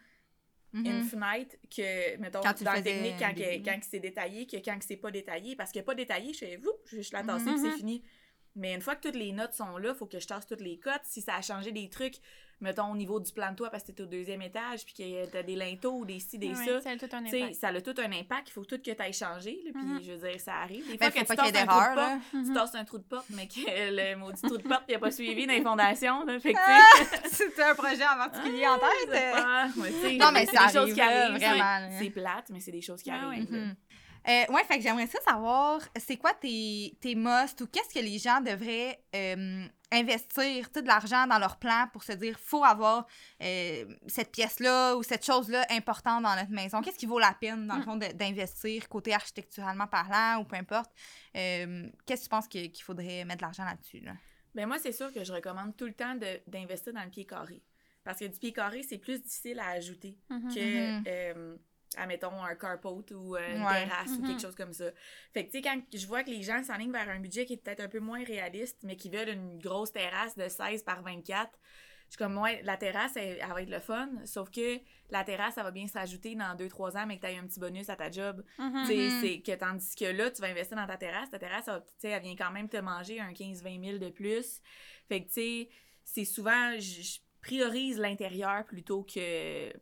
une fenêtre que, mettons, Quand tu dans faisais technique, quand, que- quand c'est détaillé, que quand c'est pas détaillé. Parce que pas détaillé, je fais, vous, je la tasser, Mhm. puis c'est fini. Mais une fois que toutes les notes sont là, faut que je tasse toutes les cotes. Si ça a changé des trucs, mettons, au niveau du plan de toit, parce que t'es au deuxième étage, puis que t'as des linteaux ou des ci, des ça, ça a tout un tu sais, impact. ça a tout un impact. Il faut tout que tu ailles changer. là, Puis, Mhm. je veux dire, ça arrive. Des Ben, fois, que pas tu qu'il y ait tasses un trou de porte, là. Mhm. tu tasses un trou de porte, mais que le maudit trou de porte, il n'a pas suivi dans les fondations. Là, fait que, tu sais, C'était un projet en particulier en c'est tête. pas- tu sais, Non, mais c'est des choses qui arrivent. vraiment, c'est- plate, mais c'est des choses qui Ah arrivent. ouais. Euh, ouais, fait que j'aimerais ça savoir, c'est quoi tes, tes musts ou qu'est-ce que les gens devraient euh, investir de l'argent dans leur plan pour se dire, faut avoir euh, cette pièce-là ou cette chose-là importante dans notre maison? Qu'est-ce qui vaut la peine, dans le Mm. fond, d'investir côté architecturalement parlant ou peu importe? Euh, qu'est-ce que tu penses qu'il faudrait mettre de l'argent là-dessus? Là? Ben moi, c'est sûr que je recommande tout le temps d'investir dans le pied carré. Parce que du pied carré, c'est plus difficile à ajouter Mhm. que, Mhm. euh, admettons, un carport ou euh, une Ouais. terrasse ou quelque chose comme ça. Fait que, tu sais, quand je vois que les gens s'enlignent vers un budget qui est peut-être un peu moins réaliste, mais qui veulent une grosse terrasse de 16 par 24, je suis comme, ouais, la terrasse, elle, elle va être le fun, sauf que la terrasse, ça va bien s'ajouter dans 2-3 ans, mais que tu as un petit bonus à ta job. Mhm. Tu sais, que tandis que là, tu vas investir dans ta terrasse, ta terrasse, tu sais, elle vient quand même te manger un 15-20 000 de plus. Fait que, tu sais, c'est souvent, je je priorise l'intérieur plutôt que,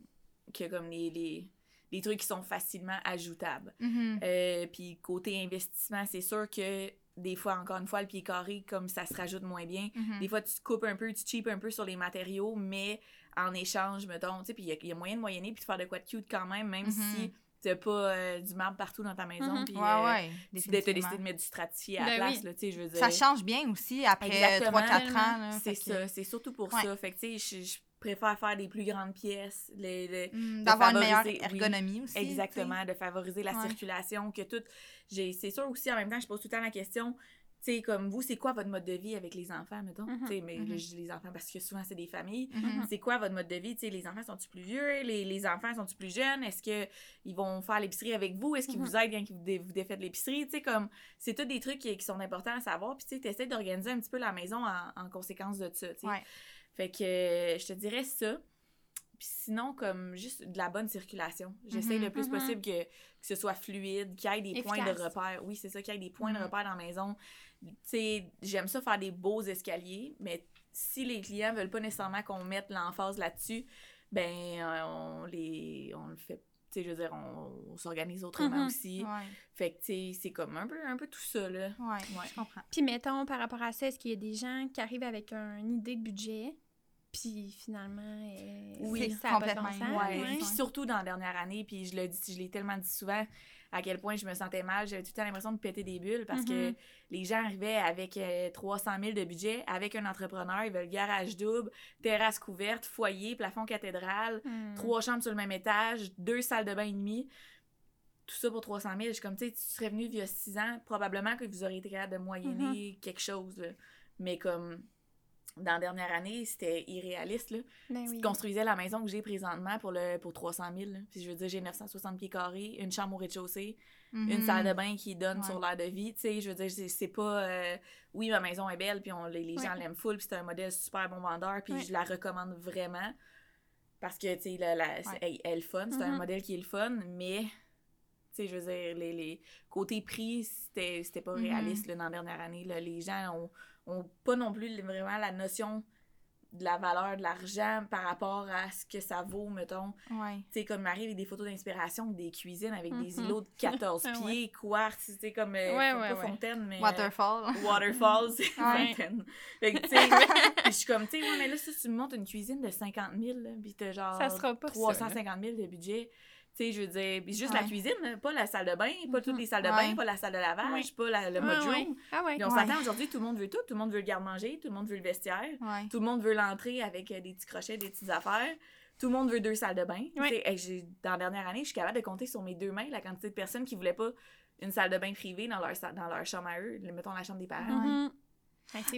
que comme les, les, les trucs qui sont facilement ajoutables. Mhm. Euh, Puis côté investissement, c'est sûr que des fois, encore une fois, le pied carré, comme ça se rajoute moins bien, Mhm. des fois, tu te coupes un peu, tu cheapes un peu sur les matériaux, mais en échange, mettons, tu sais, puis il y, a- il y a moyen de moyenner puis de faire de quoi de cute quand même, même Mhm. si t'as pas euh, du marbre partout dans ta maison, Mhm. puis Ouais, euh, ouais. décidé de mettre du stratifié à Ben la place, oui. là, tu sais, je veux dire. Ça change bien aussi après Exactement. 3-4 ans. C'est ça, c'est surtout pour Ouais. ça. Fait que, tu sais, je, préfère faire des plus grandes pièces, les, les- Mm, D'avoir une meilleure oui, ergonomie aussi. Exactement, de favoriser la Ouais. circulation, que tout. C'est sûr aussi, en même temps, je pose tout le temps la question, tu sais, comme vous, c'est quoi votre mode de vie avec les enfants, mettons? Mhm, Tu sais, mais là, mhm. je dis les enfants parce que souvent, c'est des familles. Mhm. C'est quoi votre mode de vie? Tu sais, les enfants sont-ils plus vieux? Les, les enfants sont-ils plus jeunes? Est-ce qu'ils vont faire l'épicerie avec vous? Est-ce qu'ils vous aident quand vous, dé- vous défaites l'épicerie? Tu sais, comme, c'est tous des trucs qui, qui sont importants à savoir. Puis, tu sais, d'organiser un petit peu la maison en, en conséquence de ça, tu sais. Ouais. Fait que euh, je te dirais ça. Puis sinon, comme juste de la bonne circulation. J'essaie Mhm, le plus mhm. possible que, que ce soit fluide, qu'il y ait des points de repère. Oui, c'est ça, qu'il y ait des points Mhm. de repère dans la maison. Tu sais, j'aime ça faire des beaux escaliers, mais si les clients veulent pas nécessairement qu'on mette l'emphase là-dessus, ben, on les on le fait. Tu sais, je veux dire, on, on s'organise autrement Mhm. aussi. Ouais, Fait que, tu sais, c'est comme un peu, un peu tout ça, là. ouais, Ouais. je comprends. Puis mettons, par rapport à ça, est-ce qu'il y a des gens qui arrivent avec une idée de budget, puis finalement, euh, Oui, ça complètement. bon sens, Ouais. ouais. Puis surtout dans la dernière année, puis je le dis, je l'ai tellement dit souvent, à quel point je me sentais mal. J'avais tout le temps l'impression de péter des bulles parce que Mhm. les gens arrivaient avec euh, 300 000 de budget, avec un entrepreneur, ils veulent garage double, terrasse couverte, foyer, plafond cathédrale, Hmm. trois chambres sur le même étage, deux salles de bain et demi. Tout ça pour 300 000. Je suis comme, tu sais, tu serais venu il y a 6 ans, probablement que vous auriez été capable de moyenner Mhm. quelque chose. là. Mais comme, dans la dernière année, c'était irréaliste. Là Ben oui. construisais la maison que j'ai présentement pour, le, pour 300 000. là. Puis je veux dire, j'ai 960 pieds carrés, une chambre au rez-de-chaussée, une Mhm. salle de bain qui donne Ouais. sur l'air de vie. Tu sais, je veux dire, c'est, pas... euh, oui, ma maison est belle, puis on, les, les gens l'aiment full, puis c'est un modèle super bon vendeur, puis Ouais. je la recommande vraiment. Parce que, tu sais, la, elle, fun. C'est un Mhm. modèle qui est le fun, mais... Tu sais, je veux dire, les, les côtés prix, c'était, c'était pas Mhm. réaliste là, dans la dernière année. là. Les gens ont, ont pas non plus vraiment la notion de la valeur de l'argent par rapport à ce que ça vaut, mettons. Ouais. Tu sais, comme il m'arrive avec des photos d'inspiration, des cuisines avec des Mhm. îlots de 14 Ah ouais. pieds, quartz, tu sais, comme, euh, Ouais, ouais, fontaine, mais... euh, Waterfall. Waterfall, c'est fontaine. Fait que, tu sais, je suis comme, tu sais, mais là, si tu me montes une cuisine de 50 000, là, puis t'as genre Ça sera pas ça, 350 000 de budget, tu sais, je veux dire, juste la cuisine, pas la salle de bain, pas toutes les salles de Ouais. bain, pas la salle de lavage, pas la- le Ah mode ouais. room. Ah on s'entend aujourd'hui, tout le monde veut tout. Tout le monde veut le garde-manger, tout le monde veut le vestiaire. Tout le monde veut l'entrée avec euh, des petits crochets, des petites affaires. Tout le monde veut deux salles de bain. Hey, dans la dernière année, je suis capable de compter sur mes deux mains la quantité de personnes qui voulaient pas une salle de bain privée dans leur, dans leur chambre à eux. Mettons la chambre des parents. C'est-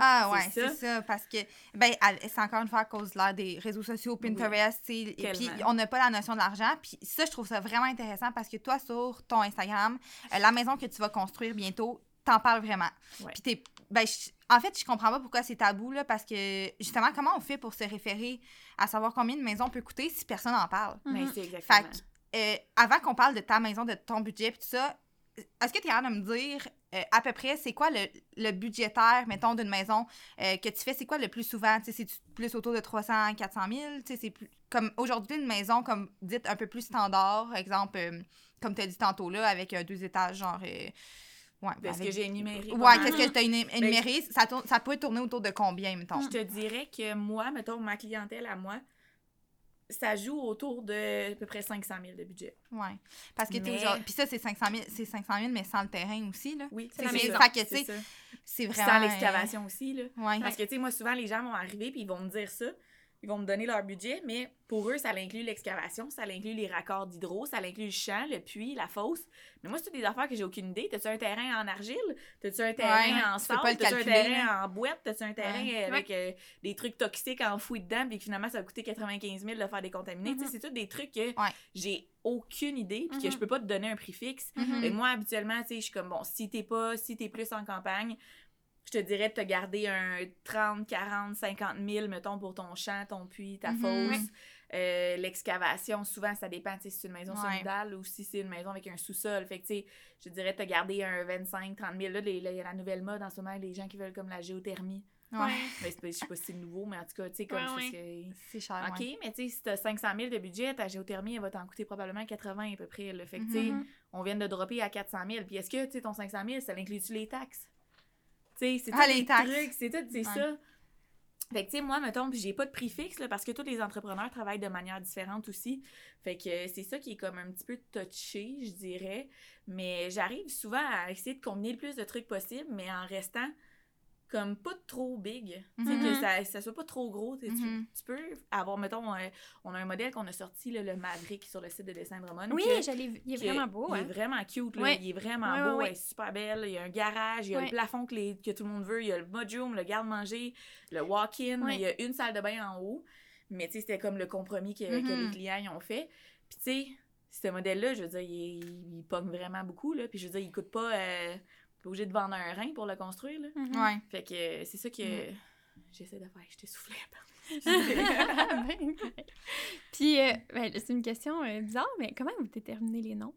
Ah ouais, c'est ça. ça. parce que, ben, c'est encore une fois à cause de l'ère des réseaux sociaux, Pinterest, tu sais, et puis on n'a pas la notion de l'argent. Puis ça, je trouve ça vraiment intéressant parce que toi, sur ton Instagram, euh, la maison que tu vas construire bientôt, t'en parles vraiment. Ouais. Puis t'es, ben, je- en fait, je comprends pas pourquoi c'est tabou, là, parce que, justement, comment on fait pour se référer à savoir combien une maison peut coûter si personne n'en parle? Mais Mhm. c'est exactement. Fait que, euh, avant qu'on parle de ta maison, de ton budget et tout ça, est-ce que tu es capable de me dire euh, à peu près c'est quoi le, le budgétaire, mettons, d'une maison euh, que tu fais? C'est quoi le plus souvent? Tu sais, c'est plus autour de 300, 400 000? Tu sais, c'est plus... Comme aujourd'hui, une maison, comme dite, un peu plus standard, exemple, euh, comme tu as dit tantôt là, avec deux étages, genre... euh, ouais, De ce avec- que j'ai énuméré. Ouais, mal. qu'est-ce que tu as énuméré? Ça, tourne- ça peut tourner autour de combien, mettons? Je te dirais que moi, mettons, ma clientèle à moi, ça joue autour de à peu près 500 000 de budget. Ouais. Parce que t'es Mais- Puis ça, c'est 500 000, c'est 500 000, mais sans le terrain aussi, là. Oui, C'est la ça. maison. Tu C'est vraiment... Sans l'excavation aussi, là. euh, Ouais. Parce que, tu sais, moi, souvent, les gens vont arriver puis ils vont me dire ça. Ils vont me donner leur budget, mais pour eux, ça inclut l'excavation, ça inclut les raccords d'hydro, ça inclut le champ, le puits, la fosse. Mais moi, c'est toutes des affaires que j'ai aucune idée. T'as-tu un terrain en argile? T'as-tu un terrain Ouais, en sable? T'as-tu un terrain en boîte? T'as-tu un terrain Ouais. avec euh, des trucs toxiques enfouis dedans puis que finalement, ça va coûter 95 000 de faire décontaminer? Mhm. c'est tout des trucs que Ouais. j'ai aucune idée puis que Mhm. je peux pas te donner un prix fixe. Fait que moi, habituellement, je suis comme, bon, si t'es pas, si t'es plus en campagne, je te dirais de te garder un 30, 40, 50 000, mettons, pour ton champ, ton puits, ta Mhm. fosse. Euh, L'excavation, souvent, ça dépend, si c'est une maison Ouais. solidale ou si c'est une maison avec un sous-sol. Fait que, tu sais, je te dirais de te garder un 25, 30 000. Là, il y a la nouvelle mode en ce moment, les gens qui veulent comme la géothermie. Ouais. Mais pas- je sais pas si c'est nouveau, mais en tout cas, tu sais, comme Ouais, c'est cher, OK, mais tu sais, si t'as 500 000 de budget, ta géothermie, elle va t'en coûter probablement 80 à peu près. Là. Fait que, tu sais, Mhm. on vient de dropper à 400 000. Puis est-ce que, tu sais, ton 500 000, ça inclut-tu les taxes? Tu sais, c'est Ah, tout les des trucs, c'est tout, c'est Ouais. ça. Fait que, tu sais, moi, mettons, j'ai pas de prix fixe, là, parce que tous les entrepreneurs travaillent de manière différente aussi. Fait que euh, c'est ça qui est comme un petit peu touché, je dirais. Mais j'arrive souvent à essayer de combiner le plus de trucs possible, mais en restant comme pas trop big. Tu sais, que Mhm. ça, ça soit pas trop gros. Tu Mhm. tu, peux avoir, mettons, euh, on a un modèle qu'on a sorti, là, le Maverick, sur le site de Dessin Drummond. Oui, que- je l'ai vu. Il est que- vraiment beau. Il hein. est vraiment cute, là. Il est vraiment beau, ouais, elle est super belle. Il y a un garage, il y a le plafond que, les- que tout le monde veut, il y a le mudroom, le garde-manger, le walk-in, il y a une salle de bain en haut. Mais tu sais, c'était comme le compromis que, que les clients ils ont fait. Puis tu sais, ce modèle-là, je veux dire, il, il, il pogne vraiment beaucoup, là. Puis je veux dire, il coûte pas... Euh, pas obligé de vendre un rein pour le construire, là. Mhm. Ouais. Fait que euh, c'est ça que Mm. j'essaie de faire. Je t'ai soufflé un peu. Ben, Puis, euh, ben, c'est une question euh, bizarre, mais comment vous déterminez les noms?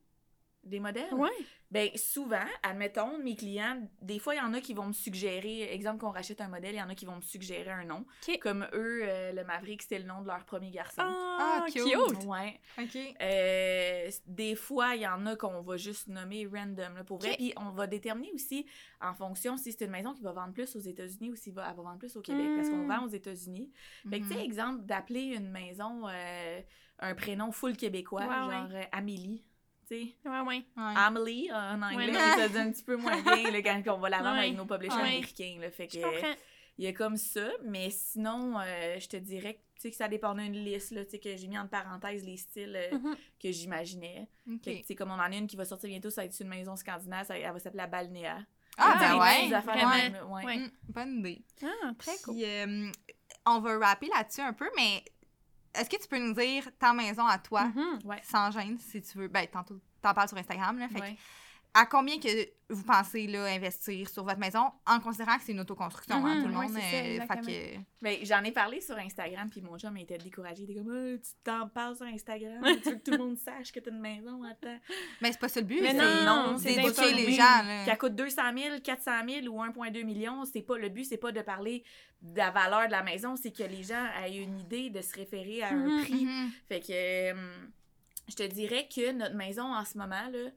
Des modèles? Ouais. Ben souvent, admettons, mes clients, des fois, il y en a qui vont me suggérer, exemple qu'on rachète un modèle, il y en a qui vont me suggérer un nom. OK. Comme eux, euh, le Maverick, c'était le nom de leur premier garçon. Ah, Ah, cute. cute. Ouais. OK. Euh, des fois, il y en a qu'on va juste nommer random, là, pour vrai. Puis on va déterminer aussi en fonction si c'est une maison qui va vendre plus aux États-Unis ou si va, elle va vendre plus au Québec, parce qu'on Mm. vend aux États-Unis. Fait que, tu sais, Mhm. exemple, d'appeler une maison euh, un prénom full québécois, genre ouais. euh, Amélie. Tu sais, Ouais, ouais. Ouais. Amelie en anglais, Ouais. ça dit un petit peu moins bien là, quand on va la vendre Ouais. avec nos publishers Ouais. américains. Là, fait que, Je comprends. il y a comme ça, mais sinon, euh, je te dirais que, tu sais, que ça dépendait d'une liste, là, tu sais, que j'ai mis en parenthèse les styles euh, Mhm. que j'imaginais. OK. Fait que, tu sais, comme on en a une qui va sortir bientôt, ça va être une maison scandinave, ça, elle va s'appeler la Balnéa. Ah, ben ouais. affaires ouais. Ouais. Mm, bonne idée. Ah, très cool. Euh, on va rapper là-dessus un peu, mais est-ce que tu peux nous dire ta maison à toi, Mhm. Ouais. sans gêne, si tu veux? Ben, tantôt, t'en parles sur Instagram, là. Fait que. À combien que vous pensez là, investir sur votre maison en considérant que c'est une autoconstruction, hein, Mhm, tout le monde? ça, euh, que... J'en ai parlé sur Instagram, puis mon chum était découragé. Il était comme, Ah, tu t'en parles sur Instagram, tu veux que tout le monde sache que t'as une maison, attends. Mais c'est pas ça le but, Mais c'est non, c'est d'éduquer les gens. Là. Qu'elle coûte 200 000, 400 000 ou 1,2 million, c'est pas le but, c'est pas de parler de la valeur de la maison, c'est que les gens aient une idée de se référer à un Mhm, prix. Mhm. Fait que euh, je te dirais que notre maison en ce moment, là,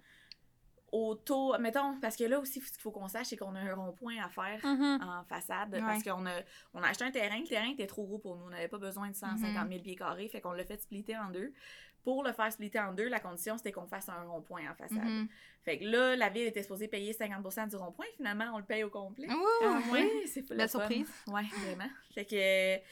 autour, mettons, parce que là aussi, ce qu'il faut qu'on sache, c'est qu'on a un rond-point à faire Mhm. en façade Ouais. parce qu'on a, on a acheté un terrain. Le terrain était trop gros pour nous. On n'avait pas besoin de 150 Mhm. 000 pieds carrés. Fait qu'on l'a fait splitter en deux. Pour le faire splitter en deux, la condition, c'était qu'on fasse un rond-point en façade. Mhm. Fait que là, la ville était supposée payer 50% du rond-point. Finalement, on le paye au complet. Ah ouais, c'est La le fun. surprise. Ouais, vraiment. Fait que,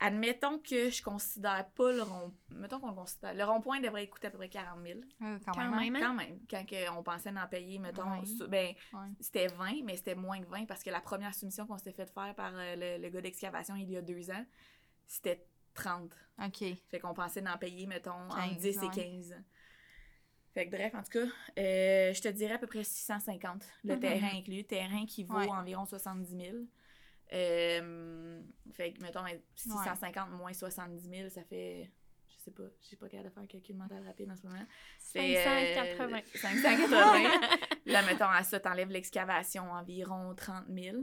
admettons que je considère pas le rond... Mettons qu'on le considère... Le rond-point devrait coûter à peu près 40 000. Euh, quand, Quand même. hein? même. hein? Quand même. Quand que on pensait d'en payer, mettons... Ben, c'était 20, mais c'était moins que 20 parce que la première soumission qu'on s'était fait faire par euh, le, le gars d'excavation il y a deux ans, c'était 30. OK. Fait qu'on pensait d'en payer, mettons, entre 15, 10 ouais. et 15. Fait que bref, en tout cas, euh, je te dirais à peu près 650, le Mhm. terrain inclus. Terrain qui vaut Ouais. environ 70 000. Euh, fait que, mettons, 650 moins 70 000, ça fait... Je sais pas, je sais pas capable de faire un calcul mental rapide en ce moment. Fait, euh, 580. 580. Là, mettons, à ça, t'enlèves l'excavation, environ 30 000.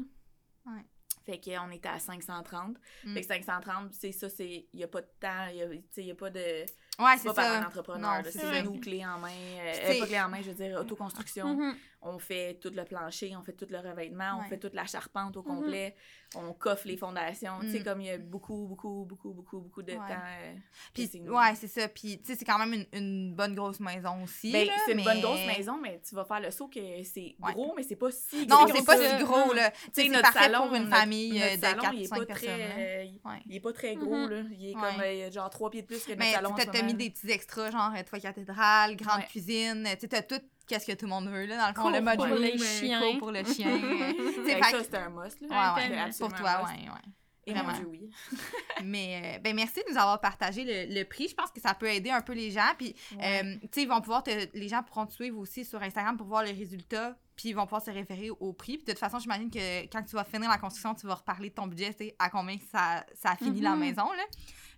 Ouais. Fait qu'on était à 530. Mm. Fait que 530, c'est ça, c'est... Il y a pas de temps, il y a, tu sais, il y a pas de... Ouais, C'est c'est pas par ça. un entrepreneur, Non, c'est c'est ça. nous, clé en main. euh, euh, c'est- pas clé en main, je veux dire, autoconstruction. Mhm. On fait tout le plancher, on fait tout le revêtement, on fait toute la charpente au complet, on coffre les fondations. Tu sais, Mm. comme il y a beaucoup, beaucoup, beaucoup, beaucoup, beaucoup de Ouais. temps. euh, Puis, c'est ouais, c'est ça. Puis, tu sais, c'est quand même une, une bonne grosse maison aussi. Ben, c'est une bonne grosse maison, mais tu vas faire le saut que c'est Ouais. gros, mais c'est pas si Non, gros c'est que pas ça. si gros, là. Tu sais, c'est notre parfait salon, pour une notre- famille notre euh, de salon, 4 il est 5 pas personnes. très, Ouais. il est pas très gros, Mhm. là. Il est comme genre trois pieds de plus que notre salon mis des petits extras, genre euh, toit cathédrale, grande Ouais. cuisine. Tu sais, tout qu'est-ce que tout le monde veut, là. Dans le fond, Cours le mode pour euh, chiens. cours pour le chien. euh, que ça, c'était un must, là. Ouais, ouais. Pour toi, ouais, ouais. Et Vraiment. Dieu, oui. Mais euh, ben merci de nous avoir partagé le, le prix. Je pense que ça peut aider un peu les gens. Puis, Ouais. euh, tu sais, ils vont pouvoir te- les gens pourront te suivre aussi sur Instagram pour voir les résultats. Puis, ils vont pouvoir se référer au prix. Puis, de toute façon, j'imagine que quand tu vas finir la construction, tu vas reparler de ton budget, tu sais, à combien ça, ça a fini la Mhm. maison, là.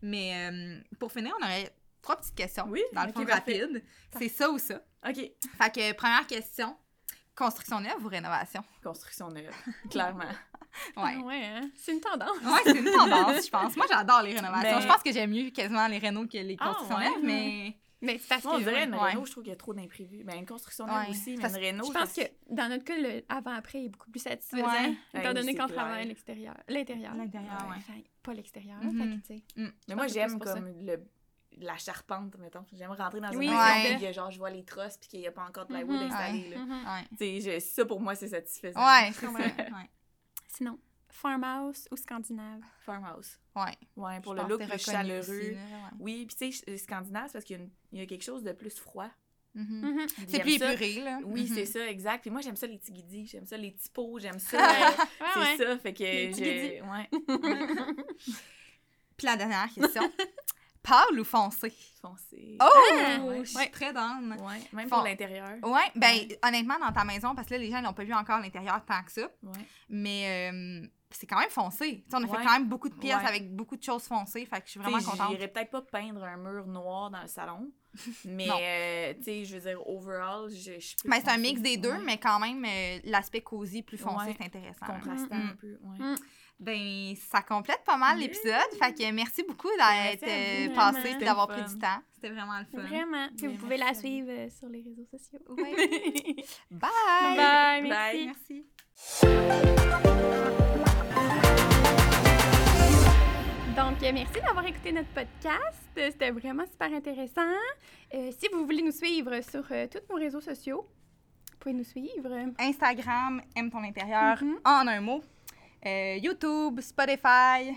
Mais euh, pour finir, on aurait trois petites questions. Oui, Dans le fond, parfait. rapide. C'est ça ou ça. OK. Fait que, première question. Construction neuve ou rénovation? Construction neuve, clairement. Ouais. Ah ouais, hein? C'est une tendance. Ouais, c'est une tendance, je pense. Moi, j'adore les rénovations. Mais- Je pense que j'aime mieux quasiment les rénaux que les Ah, constructions ouais? neuves, mais Mais c'est parce Moi, on que. dirait une ouais. Je trouve qu'il y a trop d'imprévus. Ben, une construction neuve Ouais. aussi, mais Parce- une Renault, Je pense que dans notre cas, le avant-après est beaucoup plus satisfaisant, Ouais. étant Ouais, donné c'est qu'on travaille l'extérieur. L'intérieur. L'intérieur, Ouais. ouais. Fait- Pas l'extérieur. Fait que, tu sais. Mais moi, j'aime comme le, la charpente, mettons. J'aime rentrer dans une maison, que, genre, je vois les trosses, puis qu'il n'y a pas encore de plywood installé, là. Ouais. Tu sais, je- ça, pour moi, c'est satisfaisant. Ouais. Ouais. Ouais. Sinon, farmhouse ou scandinave? Farmhouse. Ouais. Ouais, pour Je le look plus chaleureux. aussi, là, ouais. Oui, puis tu sais, scandinave, c'est parce qu'il y, a y quelque chose de plus froid. Mhm. Mhm. C'est plus épuré, là. Oui, Mhm. c'est ça, exact. Puis moi, j'aime ça les petits guidis, j'aime ça les petits pots, j'aime ça. euh, Ouais, c'est ouais. ça, fait que Les. Ouais, Puis la dernière question. Pâle ou foncé? foncé. Oh! Ah, je ouais. suis très. Ouais, même Fon- pour l'intérieur. Ouais, ben Ouais. honnêtement, dans ta maison, parce que là, les gens n'ont pas vu encore l'intérieur tant que ça, mais euh, c'est quand même foncé. Tu sais, on a fait quand même beaucoup de pièces avec beaucoup de choses foncées, fait que je suis vraiment T'sais, contente. J'irais peut-être pas peindre un mur noir dans le salon, mais, euh, tu sais, je veux dire, overall, je, suis plus Ben, c'est un mix des deux, mais quand même, euh, l'aspect cosy plus foncé, c'est intéressant. Contrastant Mm. un peu, ouais. Mm. Ben, ça complète pas mal l'épisode. Fait que merci beaucoup d'être euh, passé et d'avoir pris du temps. C'était vraiment le fun. Vraiment. Puis vous pouvez la suivre euh, sur les réseaux sociaux. Ouais. Bye! Bye, merci. Bye. Merci. Donc, euh, merci d'avoir écouté notre podcast. C'était vraiment super intéressant. Euh, si vous voulez nous suivre sur euh, tous nos réseaux sociaux, vous pouvez nous suivre. Instagram, aime ton intérieur Mhm. en un mot. Euh, YouTube, Spotify,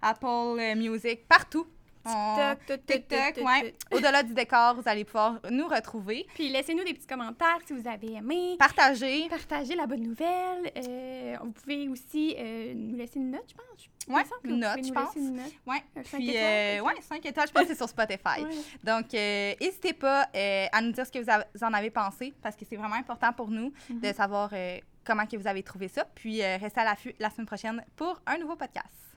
Apple Music, partout. On- TikTok, TikTok, ouais. Au-delà du décor, vous allez pouvoir nous retrouver. Puis laissez-nous des petits commentaires si vous avez aimé. Partagez. Partagez la bonne nouvelle. Euh, vous pouvez aussi euh, nous laisser une note, je pense. Que une note, je pense. une note. Ouais. Puis, étoiles, euh, ouais, 5 étoiles, je pense que c'est sur Spotify. Ouais. Donc, n'hésitez pas à nous dire ce que vous, avez- vous en avez pensé, parce que c'est vraiment important pour nous Mhm. de savoir euh, comment que vous avez trouvé ça. Puis, euh, restez à l'affût la semaine prochaine pour un nouveau podcast.